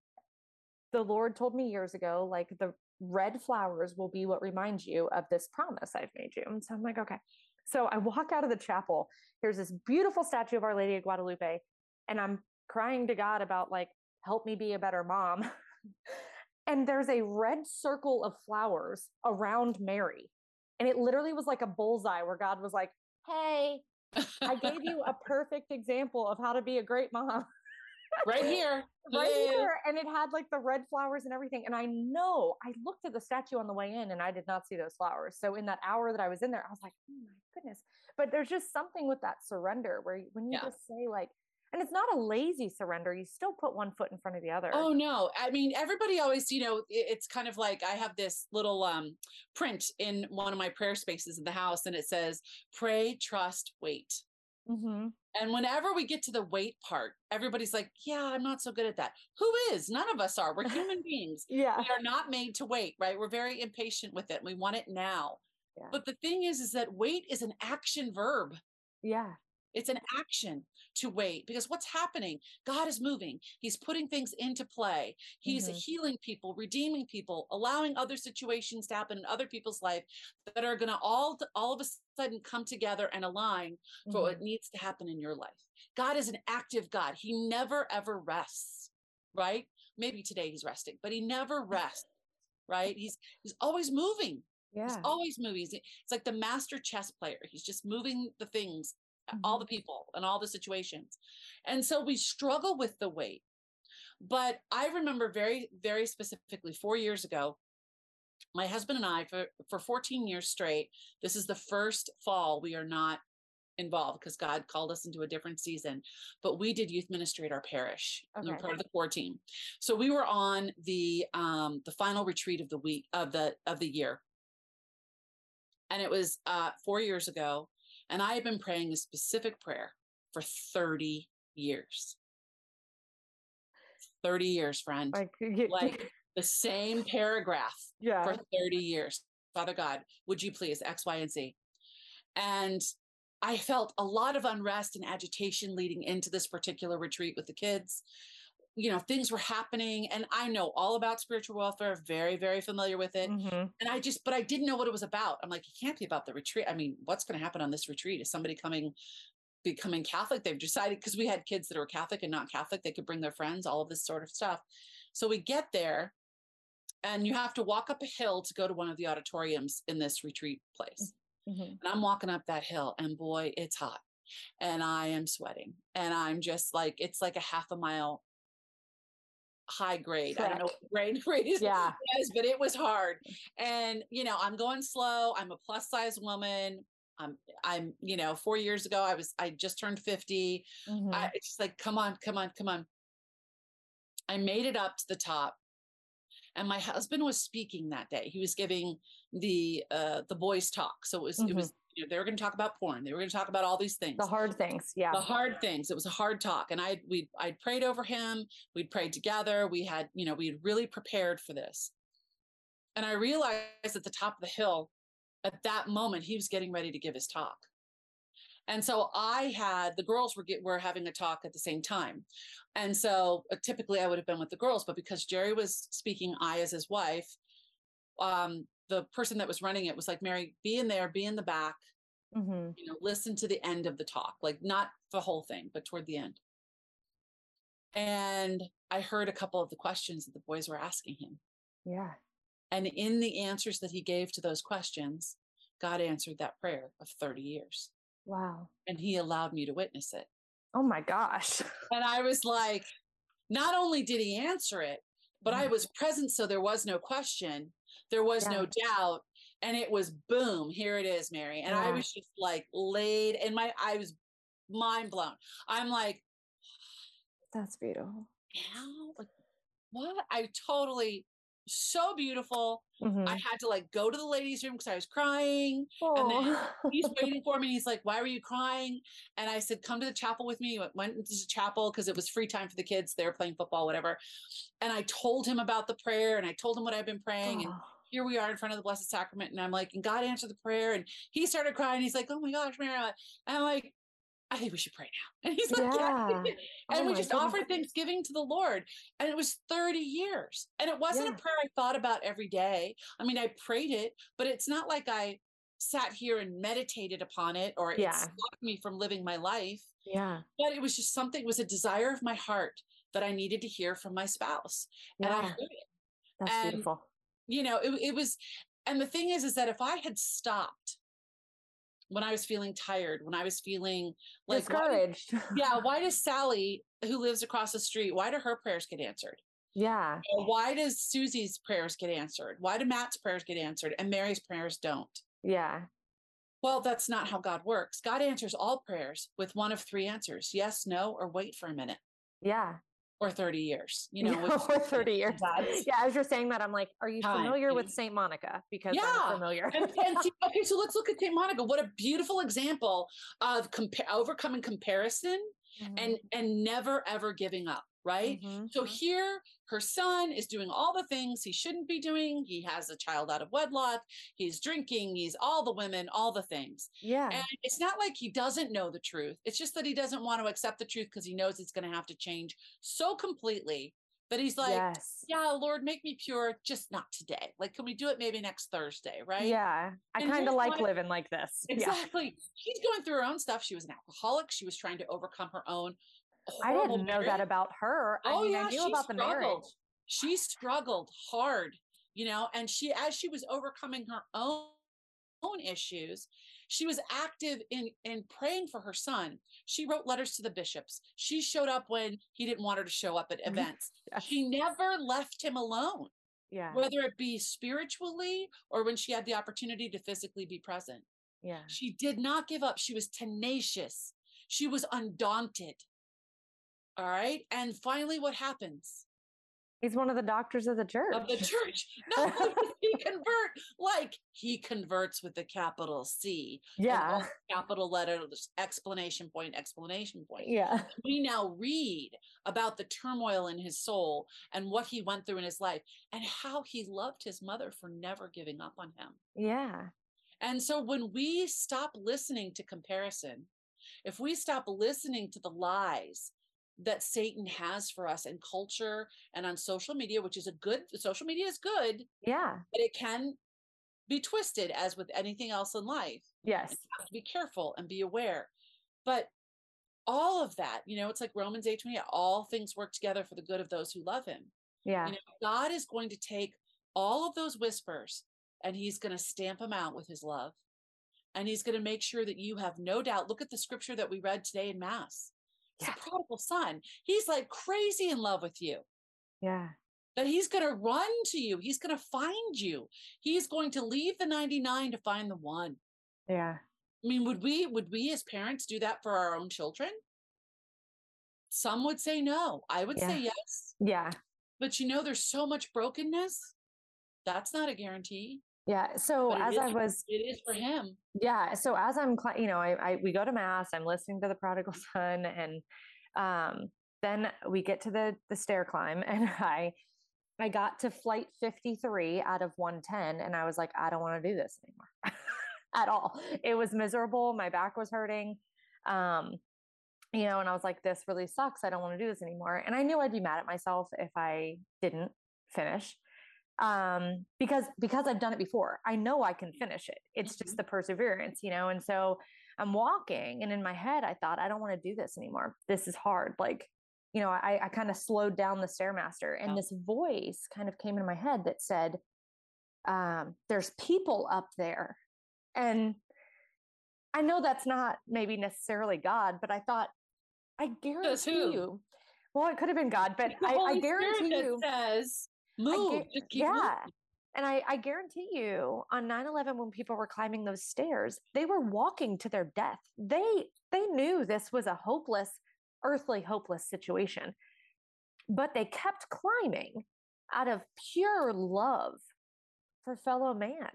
the Lord told me years ago, like the red flowers will be what reminds you of this promise I've made you. And so I'm like, okay. So I walk out of the chapel. Here's this beautiful statue of Our Lady of Guadalupe, and I'm crying to God about like, help me be a better mom. and there's a red circle of flowers around Mary. And it literally was like a bullseye where God was like, Hey, I gave you a perfect example of how to be a great mom. Right here. right here. And it had like the red flowers and everything. And I know I looked at the statue on the way in and I did not see those flowers. So in that hour that I was in there, I was like, oh my goodness. But there's just something with that surrender where when you yeah. just say, like, and it's not a lazy surrender you still put one foot in front of the other oh no i mean everybody always you know it's kind of like i have this little um print in one of my prayer spaces in the house and it says pray trust wait mm-hmm. And whenever we get to the wait part everybody's like yeah i'm not so good at that. Who is? None of us are. We're human beings. Yeah. We are not made to wait right? We're very impatient with it. We want it now. Yeah. but the thing is is that wait is an action verb. Yeah it's an action to wait because what's happening? God is moving. He's putting things into play. He's mm-hmm. healing people, redeeming people, allowing other situations to happen in other people's life that are going to all all of a sudden come together and align mm-hmm. for what mm-hmm. needs to happen in your life. God is an active God. He never ever rests, right? Maybe today he's resting, but he never rests, right? He's he's always moving. Yeah. He's always moving. It's like the master chess player. He's just moving the things mm-hmm. all the people and all the situations. And so we struggle with the weight. But I remember very, very specifically four years ago, my husband and I, for, for 14 years straight, this is the first fall we are not involved because God called us into a different season. But we did youth ministry at our parish. Okay. We were part of the core team. So we were on the um the final retreat of the week of the of the year. And it was uh four years ago. And I had been praying a specific prayer for 30 years. 30 years, friend. Like, like the same paragraph yeah. for 30 years. Father God, would you please X, Y, and Z? And I felt a lot of unrest and agitation leading into this particular retreat with the kids you know things were happening and i know all about spiritual welfare very very familiar with it mm-hmm. and i just but i didn't know what it was about. I'm like it can't be about the retreat. I mean what's going to happen on this retreat? Is somebody coming becoming catholic? They've decided because we had kids that were catholic and not catholic they could bring their friends all of this sort of stuff. So we get there and you have to walk up a hill to go to one of the auditoriums in this retreat place. Mm-hmm. and i'm walking up that hill and boy it's hot and I am sweating and I'm just like, it's like a half a mile high grade. Correct. I don't know what grade grade is, yeah. is, but it was hard. And you know, I'm going slow. I'm a plus size woman. I'm I'm, you know, four years ago I was I just turned 50. Mm-hmm. I, it's just like, come on, come on, come on. I made it up to the top. And my husband was speaking that day. He was giving the uh the boys talk. So it was mm-hmm. it was know, they were going to talk about porn. They were going to talk about all these things. The hard things. Yeah. The hard things. It was a hard talk. And I, we, I'd prayed over him. We'd prayed together. We had, you know, we had really prepared for this. And I realized at the top of the hill, at that moment, he was getting ready to give his talk. And so I had the girls were get, were having a talk at the same time, and so uh, typically I would have been with the girls, but because Jerry was speaking, I as his wife, um, the person that was running it was like, Mary, be in there, be in the back, mm-hmm. you know, listen to the end of the talk, like not the whole thing, but toward the end. And I heard a couple of the questions that the boys were asking him. Yeah. And in the answers that he gave to those questions, God answered that prayer of 30 years. Wow. And he allowed me to witness it. Oh my gosh. And I was like, not only did he answer it, but I was present. So there was no question. There was yeah. no doubt. And it was boom, here it is, Mary. And yeah. I was just like laid and my I was mind blown. I'm like, that's beautiful. Yeah, like what? I totally so beautiful. Mm-hmm. I had to like go to the ladies' room because I was crying. Aww. And then he's waiting for me. He's like, Why were you crying? And I said, Come to the chapel with me. Went into the chapel because it was free time for the kids. They were playing football, whatever. And I told him about the prayer and I told him what I've been praying. And here we are in front of the Blessed Sacrament. And I'm like, and God answered the prayer. And he started crying. He's like, Oh my gosh, Mary. And I'm like, I think we should pray now. And he's like, yeah. yeah. Oh and oh we just goodness. offered Thanksgiving to the Lord. And it was 30 years. And it wasn't yeah. a prayer I thought about every day. I mean, I prayed it, but it's not like I sat here and meditated upon it or yeah. it stopped me from living my life. Yeah. But it was just something, it was a desire of my heart that I needed to hear from my spouse. Yeah. And I heard it. That's and, beautiful. You know, it, it was, and the thing is, is that if I had stopped when I was feeling tired, when I was feeling like discouraged. Why, yeah. Why does Sally, who lives across the street, why do her prayers get answered? Yeah. why does Susie's prayers get answered? Why do Matt's prayers get answered and Mary's prayers don't? Yeah. Well, that's not how God works. God answers all prayers with one of three answers yes, no, or wait for a minute. Yeah or 30 years, you know, or 30 years. Yeah, as you're saying that, I'm like, are you Time. familiar with Saint Monica? Because yeah. I'm familiar. and, and see, okay, so let's look at Saint Monica. What a beautiful example of compa- overcoming comparison mm-hmm. and and never ever giving up right? Mm-hmm. So here, her son is doing all the things he shouldn't be doing. He has a child out of wedlock. He's drinking. He's all the women, all the things. Yeah. And it's not like he doesn't know the truth. It's just that he doesn't want to accept the truth because he knows it's going to have to change so completely that he's like, yes. yeah, Lord, make me pure, just not today. Like, can we do it maybe next Thursday? Right. Yeah. I kind of like living like this. Exactly. Yeah. She's going through her own stuff. She was an alcoholic. She was trying to overcome her own I didn't know marriage. that about her. I oh, mean, yeah, I knew about struggled. the marriage. She struggled hard, you know, and she, as she was overcoming her own own issues she was active in in praying for her son she wrote letters to the bishops she showed up when he didn't want her to show up at events yes. she never left him alone yeah whether it be spiritually or when she had the opportunity to physically be present yeah she did not give up she was tenacious she was undaunted all right. And finally, what happens? He's one of the doctors of the church. Of the church. No, he convert like he converts with the capital C. Yeah. Capital letter, explanation point, explanation point. Yeah. We now read about the turmoil in his soul and what he went through in his life and how he loved his mother for never giving up on him. Yeah. And so when we stop listening to comparison, if we stop listening to the lies that Satan has for us in culture and on social media, which is a good social media is good. Yeah. But it can be twisted as with anything else in life. Yes. be careful and be aware. But all of that, you know, it's like Romans 8 28, all things work together for the good of those who love him. Yeah. You know, God is going to take all of those whispers and he's going to stamp them out with his love. And he's going to make sure that you have no doubt. Look at the scripture that we read today in Mass yeah. a prodigal son. He's like crazy in love with you. Yeah. That he's going to run to you. He's going to find you. He's going to leave the 99 to find the one. Yeah. I mean, would we would we as parents do that for our own children? Some would say no. I would yeah. say yes. Yeah. But you know, there's so much brokenness. That's not a guarantee. Yeah. So as I was, it is for him. Yeah. So as I'm, you know, I, I we go to mass. I'm listening to the prodigal son, and um, then we get to the the stair climb, and I I got to flight 53 out of 110, and I was like, I don't want to do this anymore at all. It was miserable. My back was hurting. Um, you know, and I was like, this really sucks. I don't want to do this anymore. And I knew I'd be mad at myself if I didn't finish um because because i've done it before i know i can finish it it's mm-hmm. just the perseverance you know and so i'm walking and in my head i thought i don't want to do this anymore this is hard like you know i, I kind of slowed down the stairmaster and this voice kind of came in my head that said um there's people up there and i know that's not maybe necessarily god but i thought i guarantee you well it could have been god but I, I, guarantee you says Move. Get, yeah. Moving. And I, I guarantee you on 9-11, when people were climbing those stairs, they were walking to their death. They they knew this was a hopeless, earthly hopeless situation. But they kept climbing out of pure love for fellow man.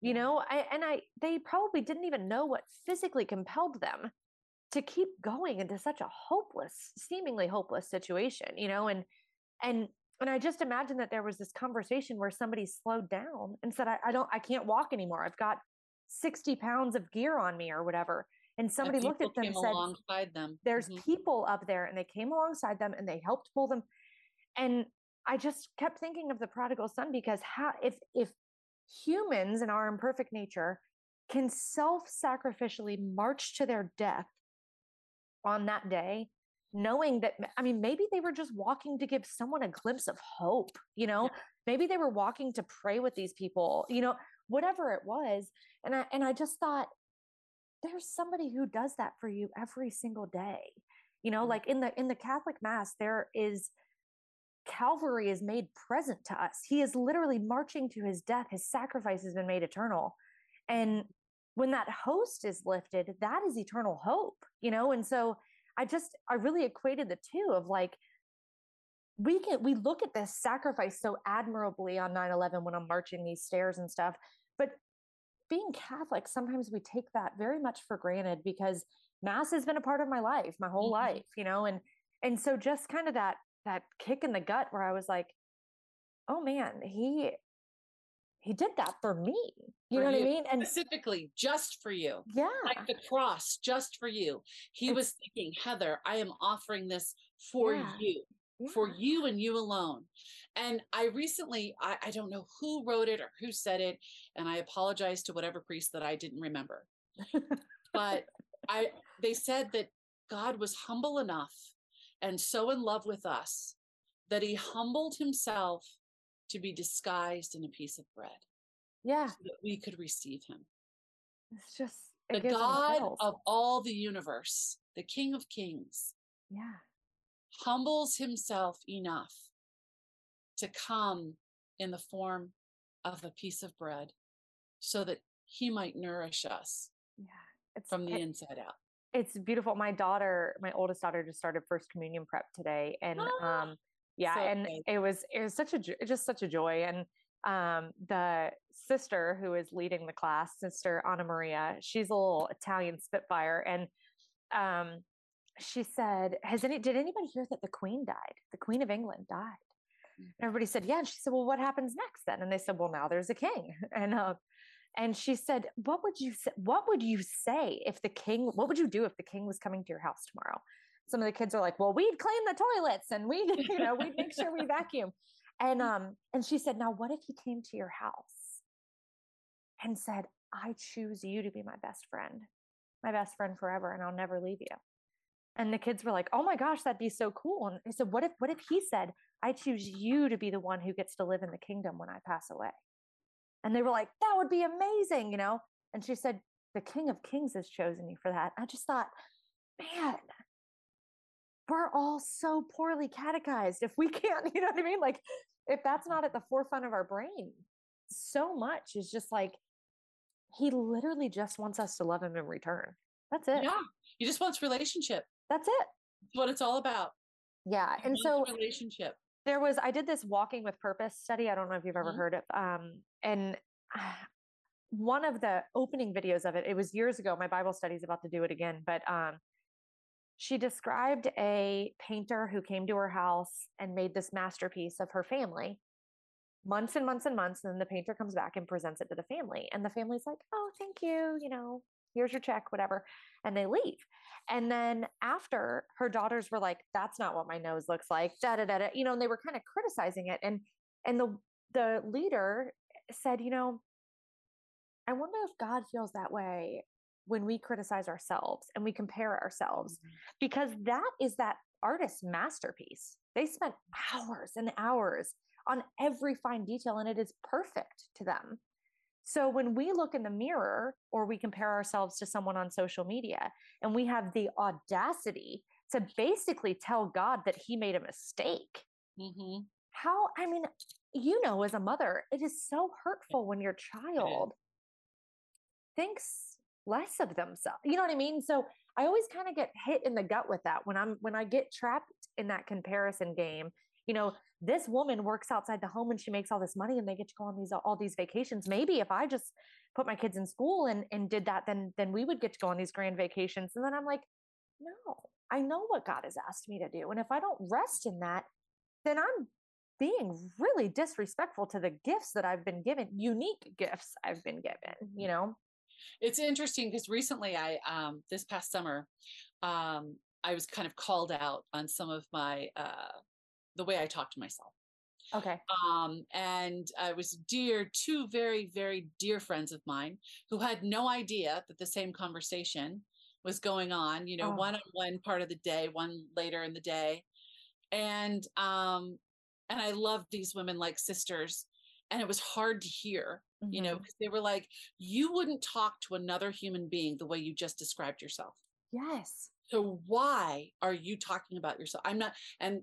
You know, I, and I they probably didn't even know what physically compelled them to keep going into such a hopeless, seemingly hopeless situation, you know, and and and I just imagine that there was this conversation where somebody slowed down and said, I, I don't, I can't walk anymore. I've got 60 pounds of gear on me or whatever. And somebody and looked at them and said, alongside them. There's mm-hmm. people up there and they came alongside them and they helped pull them. And I just kept thinking of the prodigal son because how if if humans in our imperfect nature can self-sacrificially march to their death on that day knowing that i mean maybe they were just walking to give someone a glimpse of hope you know? Yeah. maybe they were walking to pray with these people you know whatever it was. And i and i just thought there's somebody who does that for you every single day. You know mm-hmm. like in the in the catholic mass there is calvary is made present to us. He is literally marching to his death. His sacrifice has been made eternal. And when that host is lifted that is eternal hope you know? And so I just, I really equated the two of like, we can, we look at this sacrifice so admirably on 9 11 when I'm marching these stairs and stuff. But being Catholic, sometimes we take that very much for granted because mass has been a part of my life, my whole mm-hmm. life, you know, and, and so just kind of that, that kick in the gut where I was like, oh man, he, he did that for me. You for know what you. I mean? And specifically just for you. Yeah. Like the cross, just for you. He it's, was thinking, Heather, I am offering this for yeah. you, yeah. for you and you alone. And I recently, I, I don't know who wrote it or who said it, and I apologize to whatever priest that I didn't remember. but I they said that God was humble enough and so in love with us that he humbled himself to be disguised in a piece of bread. Yeah. So that we could receive him. It's just the God of all the universe, the King of Kings. Yeah. Humbles himself enough to come in the form of a piece of bread so that he might nourish us yeah, it's, from the it, inside out. It's beautiful. My daughter, my oldest daughter just started first communion prep today. And ah. um yeah so and it was it was such a just such a joy and um the sister who is leading the class sister anna maria she's a little italian spitfire and um she said has any did anybody hear that the queen died? The queen of england died. Mm. and everybody said yeah and she said well what happens next then? And they said well now there's a king. And uh and she said what would you say what would you say if the king what would you do if the king was coming to your house tomorrow some of the kids are like, well, we'd clean the toilets and we, you know, we'd make sure we vacuum. And um, and she said, now what if he came to your house and said, I choose you to be my best friend, my best friend forever, and I'll never leave you. And the kids were like, "Oh my gosh, that'd be so cool!" And I said, "What if, what if he said, I choose you to be the one who gets to live in the kingdom when I pass away?" And they were like, "That would be amazing," you know. And she said, "The King of Kings has chosen you for that." I just thought, man, we're all so poorly catechized if we can't you know what i mean? Like if that's not at the forefront of our brain so much is just like he literally just wants us to love him in return. That's it. Yeah he just wants relationship. That's it. That's what it's all about. Yeah he and so relationship. there was i did this walking with purpose study i don't know if you've ever mm-hmm. heard of um and one of the opening videos of it it was years ago my bible study is about to do it again but um she described a painter who came to her house and made this masterpiece of her family months and months and months. And then the painter comes back and presents it to the family. And the family's like, oh, thank you. You know, here's your check, whatever. And they leave. And then after her daughters were like, that's not what my nose looks like, da da da da, you know, and they were kind of criticizing it. And and the the leader said, you know, I wonder if God feels that way when we criticize ourselves and we compare ourselves mm-hmm. because that is that artist's masterpiece. They spent hours and hours on every fine detail and it is perfect to them. So when we look in the mirror or we compare ourselves to someone on social media and we have the audacity to basically tell God that he made a mistake. Mm-hmm. How, I mean, you know, as a mother, it is so hurtful when your child thinks less of themselves. You know what I mean? So I always kind of get hit in the gut with that when I'm when I get trapped in that comparison game. You know, this woman works outside the home and she makes all this money and they get to go on these all these vacations. Maybe if I just put my kids in school and and did that, then then we would get to go on these grand vacations. And then I'm like, no, I know what God has asked me to do. And if I don't rest in that, then I'm being really disrespectful to the gifts that I've been given, unique gifts I've been given, you know? It's interesting because recently I, um, this past summer, um, I was kind of called out on some of my, uh, the way I talk to myself. Okay. Um, and I was dear, two very, very dear friends of mine who had no idea that the same conversation was going on, you know, oh. one on one part of the day, one later in the day. And um, and I loved these women like sisters. And it was hard to hear, mm-hmm. you know, because mm-hmm. they were like, you wouldn't talk to another human being the way you just described yourself. Yes. So why are you talking about yourself? I'm not, and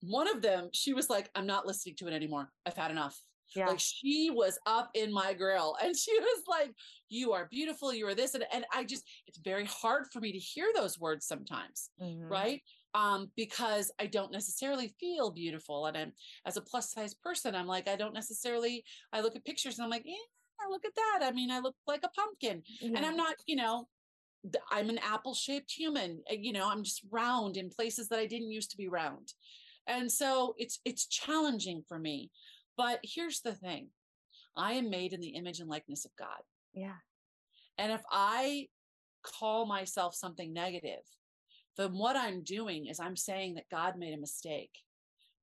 one of them, she was like, I'm not listening to it anymore. I've had enough. Yeah. Like she was up in my grill and she was like, You are beautiful. You are this. And, and I just, it's very hard for me to hear those words sometimes. Mm-hmm. Right um, because I don't necessarily feel beautiful. And I'm as a plus size person, I'm like, I don't necessarily, I look at pictures and I'm like, yeah, look at that. I mean, I look like a pumpkin. Yeah. And I'm not, you know, I'm an apple shaped human. Eh, you know, I'm just round in places that I didn't used to be round. And so it's it's challenging for me. But here's the thing. I am made in the image and likeness of God. Yeah. And if I call myself something negative, then what I'm doing is I'm saying that God made a mistake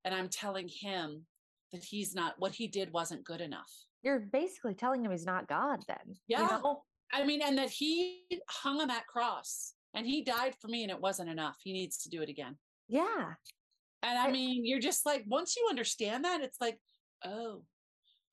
and I'm telling him that he's not, what he did wasn't good enough. You're basically telling him he's not God then. Yeah. You know? I mean, and that he hung on that cross and he died for me and it wasn't enough. He needs to do it again. Yeah. And I, I mean, you're just like, once you understand that, it's like, oh,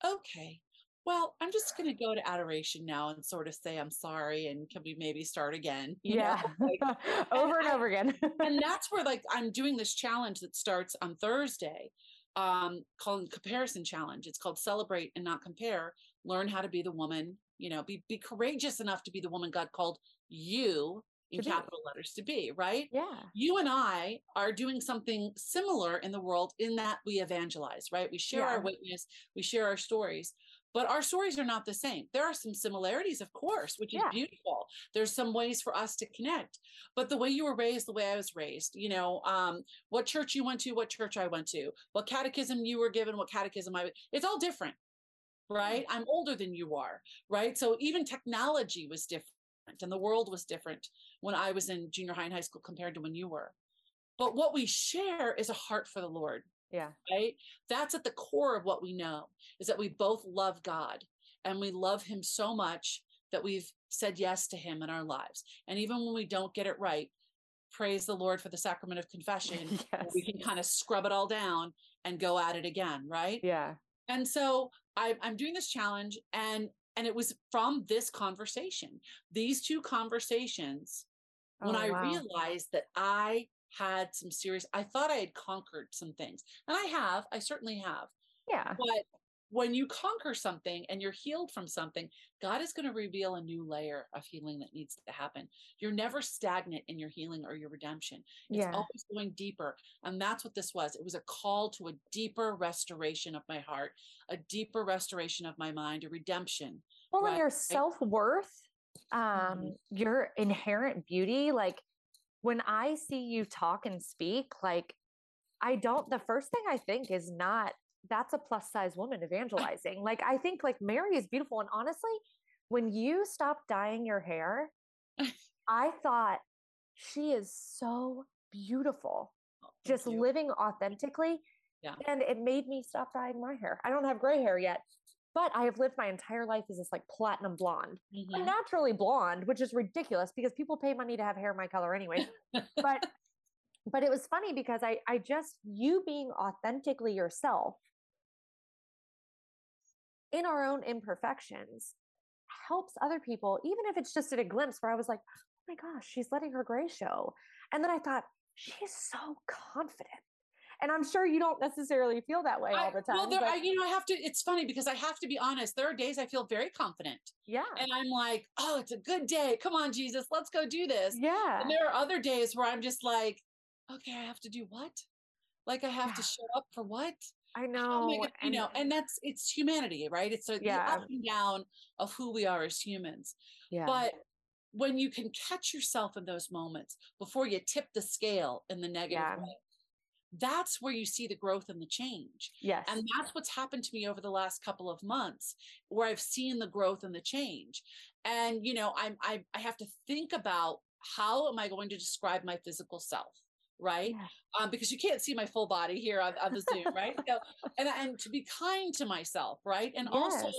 okay well, I'm just going to go to adoration now and sort of say, I'm sorry. And can we maybe start again? You yeah. Like, over and, and over again. and that's where like I'm doing this challenge that starts on Thursday um, called comparison challenge. It's called celebrate and not compare. Learn how to be the woman, you know, be, be courageous enough to be the woman God called you in capital letters to be, right? Yeah. You and I are doing something similar in the world in that we evangelize, right? We share yeah. our witness, we share our stories, but our stories are not the same. There are some similarities, of course, which is beautiful. There's some ways for us to connect. But the way you were raised, the way I was raised, you know, um, what church you went to, what church I went to, what catechism you were given, what catechism I, it's all different, right? I'm older than you are, right? So even technology was different and the world was different when I was in junior high and high school compared to when you were. But what we share is a heart for the Lord. Yeah. Right. That's at the core of what we know is that we both love God and we love him so much that we've said yes to him in our lives. And even when we don't get it right, praise the Lord for the sacrament of confession. yes. We can kind of scrub it all down and go at it again. Right. Yeah. And so I, I'm doing this challenge and and it was from this conversation these two conversations when oh, i wow. realized that i had some serious i thought i had conquered some things and i have i certainly have yeah but when you conquer something and you're healed from something god is going to reveal a new layer of healing that needs to happen you're never stagnant in your healing or your redemption it's yeah. always going deeper and that's what this was it was a call to a deeper restoration of my heart a deeper restoration of my mind a redemption well right? and your self-worth um mm-hmm. your inherent beauty like when I see you talk and speak, like I don't, the first thing I think is not that's a plus size woman evangelizing. like I think like Mary is beautiful. And honestly, when you stopped dyeing your hair, I thought she is so beautiful, oh, just you. living authentically. Yeah. And it made me stop dyeing my hair. I don't have gray hair yet, but I have lived my entire life as this like platinum blonde. Mm-hmm. I'm naturally blonde, which is ridiculous because people pay money to have hair my color anyway. but but it was funny because I I just you being authentically yourself in our own imperfections helps other people, even if it's just at a glimpse where I was like, oh my gosh, she's letting her gray show. And then I thought, she's so confident and I'm sure you don't necessarily feel that way I, all the time. Well, there, but... I, you know, I have to. It's funny because I have to be honest. There are days I feel very confident. Yeah. And I'm like, oh, it's a good day. Come on, Jesus, let's go do this. Yeah. And there are other days where I'm just like, okay, I have to do what? Like I have yeah. to show up for what? I know. you and, know, and that's it's humanity, right? It's a yeah. up and down of who we are as humans. Yeah. But when you can catch yourself in those moments before you tip the scale in the negative yeah. way, that's where you see the growth and the change. Yes. And that's what's happened to me over the last couple of months where I've seen the growth and the change. And you know, I'm I I have to think about how am I going to describe my physical self? right? Yeah. Um, because you can't see my full body here on, on the Zoom, right? So, and and to be kind to myself, right? And yes. also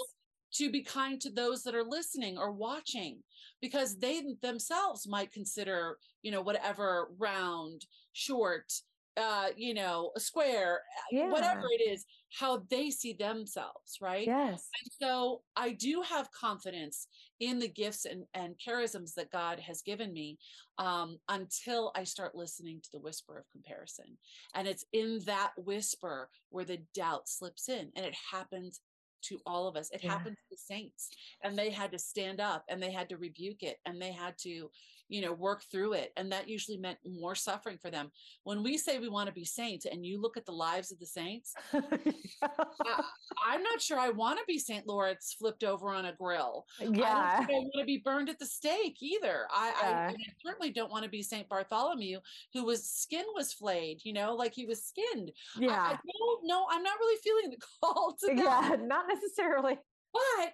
to be kind to those that are listening or watching, because they themselves might consider, you know, whatever round, short, uh, you know, a square, uh, yeah. whatever it is, how they see themselves, right? Yes. And so I do have confidence in the gifts and, and charisms that God has given me um, until I start listening to the whisper of comparison. And it's in that whisper where the doubt slips in, and it happens to all of us. It yeah. happened to the saints, and they had to stand up and they had to rebuke it and they had to, you know, work through it. And that usually meant more suffering for them. When we say we want to be saints and you look at the lives of the saints, I, am not sure I want to be St. Lawrence flipped over on a grill. Yeah. I don't I want to be burned at the stake either. I, yeah. I, I, certainly don't want to be St. Bartholomew, who was skin was flayed, you know, like he was skinned. Yeah. I, I don't know. I'm not really feeling the call to that. Yeah, not necessarily. But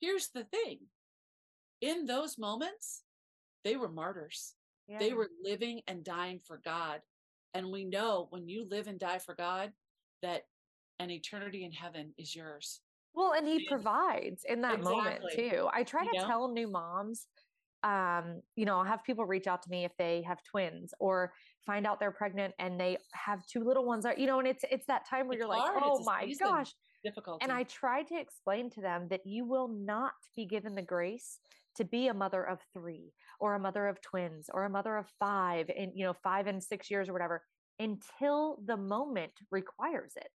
here's the thing in those moments, they were martyrs. Yeah. They were living and dying for God. And we know when you live and die for God, that an eternity in heaven is yours. Well, and he provides in that exactly. moment too. I try to you know? tell new moms, um, you know, I'll have people reach out to me if they have twins or find out they're pregnant and they have two little ones. Are you know, and it's it's that time where it's you're hard. like, oh my gosh, difficult. And I try to explain to them that you will not be given the grace to be a mother of three or a mother of twins or a mother of five and you know five and six years or whatever until the moment requires it.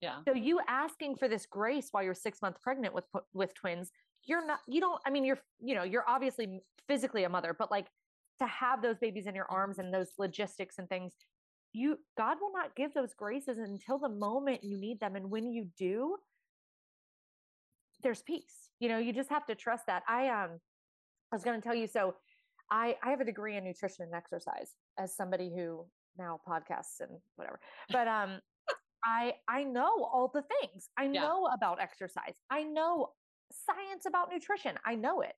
Yeah. So you asking for this grace while you're six months pregnant with with twins you're not you don't i mean you're you know you're obviously physically a mother but like to have those babies in your arms and those logistics and things you god will not give those graces until the moment you need them and when you do there's peace. You know you just have to trust that. I um I was going to tell you. So, I I have a degree in nutrition and exercise as somebody who now podcasts and whatever. But um, I I know all the things. I yeah. know about exercise. I know science about nutrition. I know it.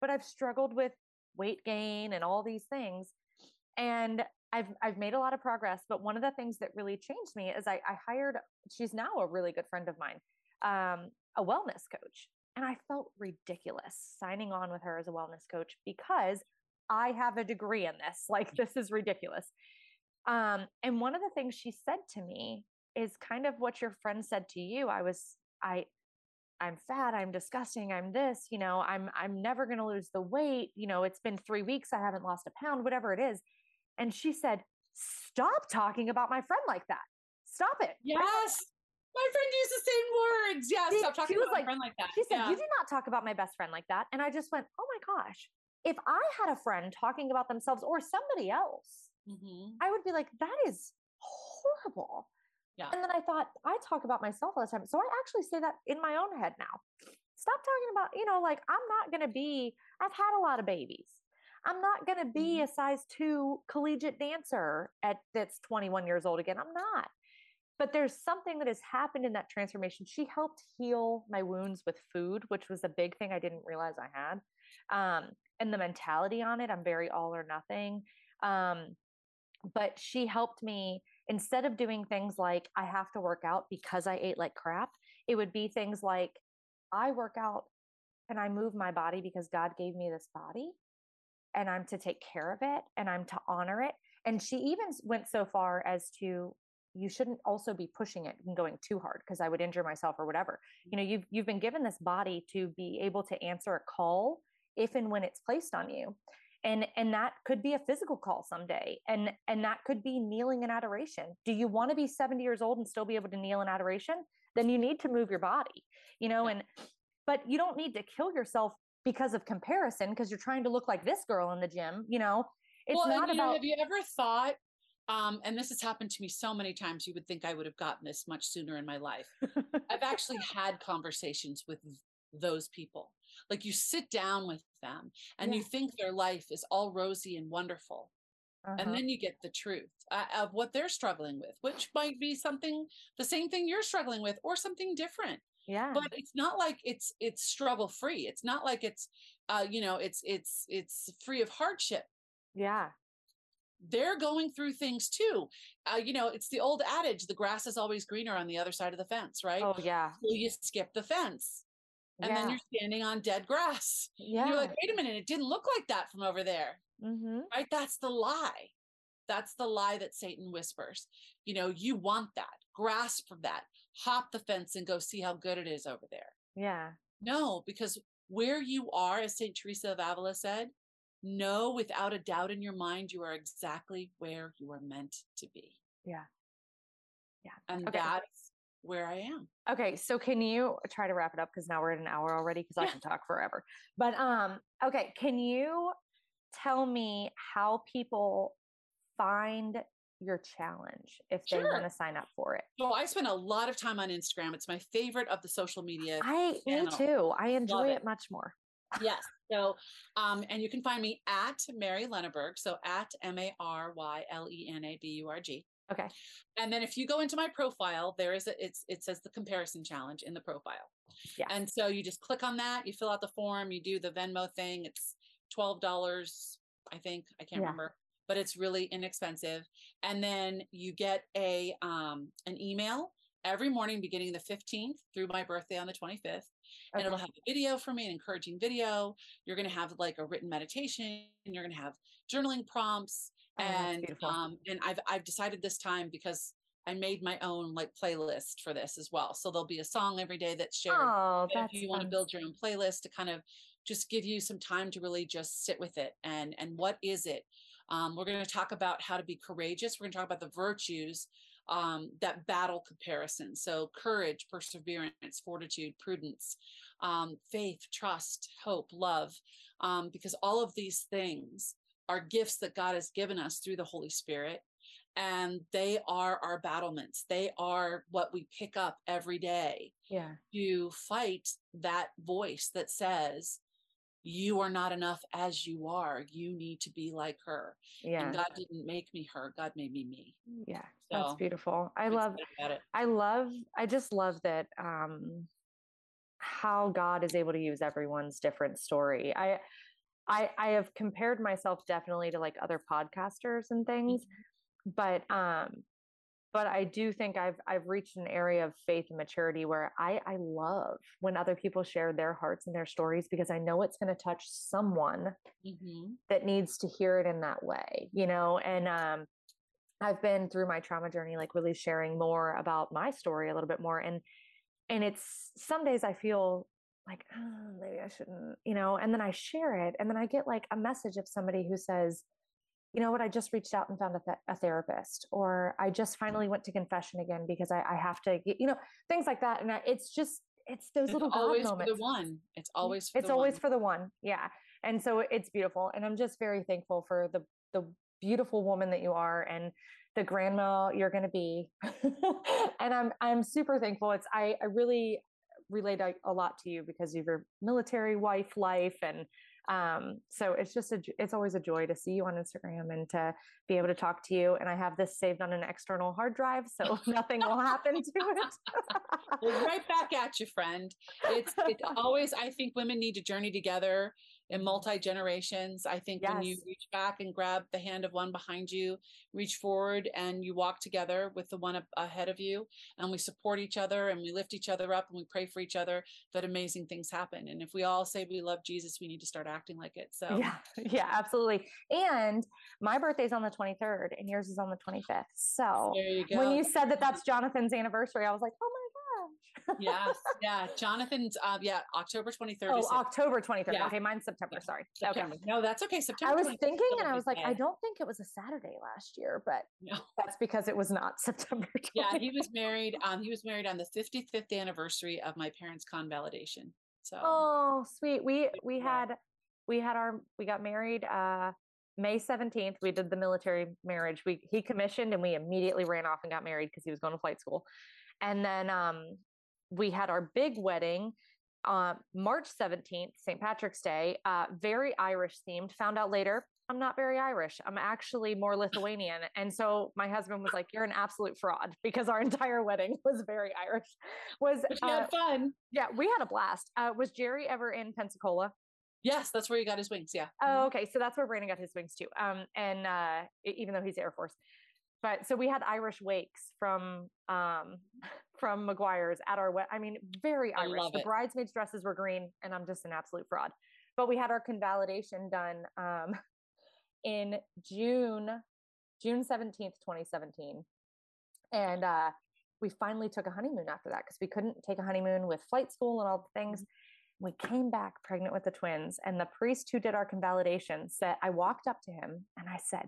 But I've struggled with weight gain and all these things. And I've I've made a lot of progress, but one of the things that really changed me is I, I hired. She's now a really good friend of mine, um, a wellness coach, and I felt ridiculous signing on with her as a wellness coach because I have a degree in this. Like, this is ridiculous. Um, and one of the things she said to me is kind of what your friend said to you. I was, I, I'm fat, I'm disgusting, I'm this, you know, I'm I'm never going to lose the weight, you know, it's been 3 weeks I haven't lost a pound, whatever it is. And she said, "Stop talking about my friend like that. Stop it." Yes. My friend used the same words. Yeah, stop talking about like, my friend like that. She said, yeah. You do not talk about my best friend like that. And I just went, Oh my gosh. If I had a friend talking about themselves or somebody else, mm-hmm. I would be like, That is horrible. Yeah. And then I thought, I talk about myself all the time. So I actually say that in my own head now. Stop talking about, you know, like I'm not going to be, I've had a lot of babies. I'm not going to be mm-hmm. a size two collegiate dancer at that's 21 years old again. I'm not but there's something that has happened in that transformation. She helped heal my wounds with food, which was a big thing I didn't realize I had. Um, and the mentality on it, I'm very all or nothing. Um, but she helped me instead of doing things like I have to work out because I ate like crap, it would be things like I work out and I move my body because God gave me this body and I'm to take care of it and I'm to honor it. And she even went so far as to you shouldn't also be pushing it and going too hard because I would injure myself or whatever. You know, mm-hmm. you've you've been given this body to be able to answer a call if and when it's placed on you. and and that could be a physical call someday and and that could be kneeling in adoration. Do you want to be 70 years old and still be able to kneel in adoration? Then you need to move your body you know and but you don't need to kill yourself because of comparison because you're trying to look like this girl in the gym you know? It's well, not about have you ever thought um, and this has happened to me so many times you would think i would have gotten this much sooner in my life. I've actually had conversations with those people. Like you sit down with them and yeah. you think their life is all rosy and wonderful uh-huh. and then you get the truth uh, of what they're struggling with which might be something the same thing you're struggling with or something different. Yeah. But it's not like it's it's struggle free it's not like it's uh you know it's it's it's free of hardship. Yeah they're going through things too uh, you know it's the old adage the grass is always greener on the other side of the fence right oh yeah so you skip the fence and yeah. then you're standing on dead grass yeah you're like wait a minute it didn't look like that from over there mm-hmm. right that's the lie that's the lie that satan whispers you know you want that grasp for that hop the fence and go see how good it is over there. Yeah. No, because where you are, as St. Teresa of Avila said, know without a doubt in your mind you are exactly where you are meant to be. Yeah. Yeah. And okay. that's where I am. Okay. So can you try to wrap it up? Because now we're at an hour already because yeah. I can talk forever. But um, okay, can you tell me how people find your challenge if they sure. want to sign up for it? So I spend a lot of time on Instagram. It's my favorite of the social media. I channel. me too. I enjoy it. it. much more. Yes. So, um, and you can find me at Mary Lenaburg. So at M A R Y L E N A B U R G. Okay. And then if you go into my profile, there is a it's it says the comparison challenge in the profile. Yeah. And so you just click on that, you fill out the form, you do the Venmo thing. It's twelve dollars, I think. I can't yeah. remember but it's really inexpensive. And then you get a um, an email every morning beginning the 15th through my birthday on the 25th. Okay. And it'll have a video for me, an encouraging video. You're going to have like a written meditation. And you're going to have journaling prompts. Oh, and um, and I've I've decided this time because I made my own like playlist for this as well. So there'll be a song every day that's shared. Oh, that's if you fun. want to build your own playlist to kind of just give you some time to really just sit with it and and what is it um, we're going to talk about how to be courageous. We're going to talk about the virtues um, that battle comparison. So, courage, perseverance, fortitude, prudence, um, faith, trust, hope, love, um, because all of these things are gifts that God has given us through the Holy Spirit. And they are our battlements. They are what we pick up every day yeah. to fight that voice that says, you are not enough as you are. You need to be like her. Yeah. And God didn't make me her. God made me me. Yeah. So, that's beautiful. I love I love I just love that um how God is able to use everyone's different story. I I I have compared myself definitely to like other podcasters and things, mm-hmm. but um but I do think I've I've reached an area of faith and maturity where I I love when other people share their hearts and their stories because I know it's going to touch someone mm-hmm. that needs to hear it in that way, you know. And um, I've been through my trauma journey, like really sharing more about my story a little bit more, and and it's some days I feel like oh, maybe I shouldn't, you know, and then I share it, and then I get like a message of somebody who says you know what, I just reached out and found a, th- a therapist, or I just finally went to confession again because I, I have to, get, you know, things like that. And I, it's just, it's those little moments. it's little always moments. for the one. It's mm, always it's always one. for the one. Yeah. And so it's beautiful. And I'm just very thankful for the, the beautiful woman that you are and the grandma you're going to be. and I'm, I'm super thankful. It's, I, I really relate a, a lot to you because of your military wife life and um, so it's just a, it's always a joy to see you on Instagram and to be able to talk to you. And I have this saved on an external hard drive, so nothing will happen to it. well, right back at you, friend. It's it's always I think women need to journey together in multi generations. I think yes. when you reach back and grab the hand of one behind you, reach forward and you walk together with the one up ahead of you, and we support each other and we lift each other up and we pray for each other, that amazing things happen. And if we all say we love Jesus, we need to start acting like it. So, yeah, yeah, absolutely. And my birthday's on the 23rd and yours is on the 25th. So, you when you said that that's Jonathan's anniversary, I was like, oh my yes, yeah. Jonathan's, uh, yeah, October 23rd. Oh, October 23rd. Yeah. Okay, mine's September. Yeah. Sorry. September. Okay. No, that's okay. September. I was thinking and I was like, I don't think it was a Saturday last year, but no. that's because it was not September. 20th. Yeah, he was married. Um, he was married on the 55th anniversary of my parents' convalidation. So Oh, sweet. We we yeah. had we had our we got married uh May 17th, we did the military marriage. We he commissioned and we immediately ran off and got married because he was going to flight school. And then um, we had our big wedding uh, March 17th, St. Patrick's Day, uh, very Irish themed. Found out later, I'm not very Irish. I'm actually more Lithuanian. And so my husband was like, You're an absolute fraud because our entire wedding was very Irish. Was uh, had fun. Yeah, we had a blast. Uh, was Jerry ever in Pensacola? Yes, that's where he got his wings. Yeah. Oh, mm-hmm. okay. So that's where Brandon got his wings too. Um, and uh, even though he's Air Force, but so we had Irish wakes from um from McGuire's at our wedding. I mean, very Irish. The bridesmaids' dresses were green, and I'm just an absolute fraud. But we had our convalidation done um in June, June 17th, 2017. And uh we finally took a honeymoon after that because we couldn't take a honeymoon with flight school and all the things. Mm-hmm we came back pregnant with the twins and the priest who did our convalidation said i walked up to him and i said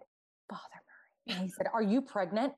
father and he said are you pregnant?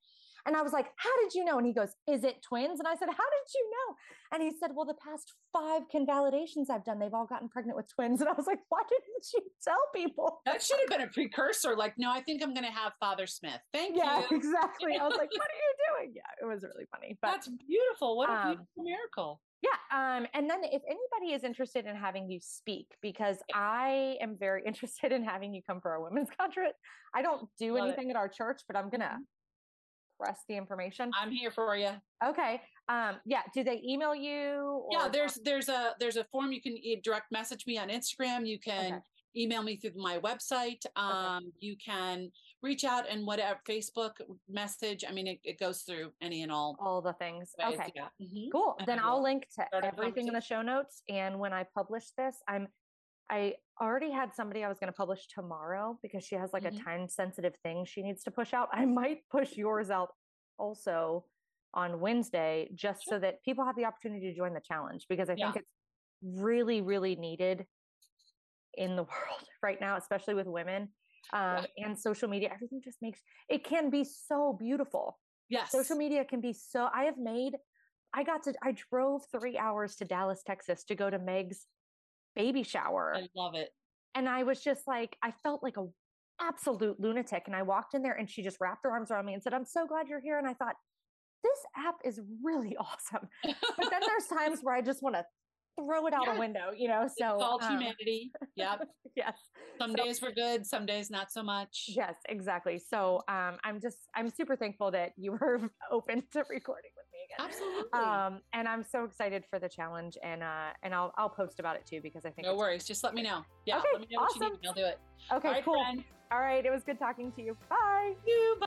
And i was like how did you know? And he goes is it twins? And i said how did you know? And he said well the past five convalidations i've done they've all gotten pregnant with twins. And i was like why didn't you tell people? That should have been a precursor like no i think i'm going to have father smith. Thank yeah, you. Yeah, exactly. I was like what are you doing? Yeah it was really funny but that's beautiful. What a um, beautiful miracle yeah. Um, and then if anybody is interested in having you speak, because I am very interested in having you come for our women's conference. I don't do Love anything it. at our church, but I'm gonna mm-hmm. press the information. I'm here for you. Okay. Um, yeah. Do they email you? yeah. There's there's a there's a form you can direct message me on Instagram. You can okay email me through my website. Um, okay. You can reach out and whatever Facebook message. I mean, it, it goes through any and all. All the things. Ways. Okay. Yeah. Mm-hmm. Cool. And then I'll link to everything in the show notes. And when I publish this, I'm I already had somebody I was going to publish tomorrow because she has like mm-hmm. a time sensitive thing she needs to push out. I might push yours out also on Wednesday just sure. so that people have the opportunity to join the challenge because I yeah. think it's really, really needed in the world right now, especially with women um, yeah. and social media. Everything just makes it can be so beautiful. Yes. Social media can be so, I have made, I got to, I drove three hours to Dallas, Texas to go to Meg's baby shower. I love it. And I was just like, I felt like a absolute lunatic. And I walked in there and she just wrapped her arms around me and said, I'm so glad you're here. And I thought, this app is really awesome. But then there's times where I just want to throw it out a window, you know. So it's all um, humanity. Yep. yes. Some so, days were good, some days not so much. Yes, exactly. So um, I'm just I'm super thankful that you were open to recording with me again. Absolutely. Um, and I'm so excited for the challenge, and uh, and I'll I'll post about it too because I think no worries. Just let me know. Yeah, okay, let me know awesome. what you need. I'll do it. Okay, cool. Friend. All right, it was good talking to you. Bye. You. Bye.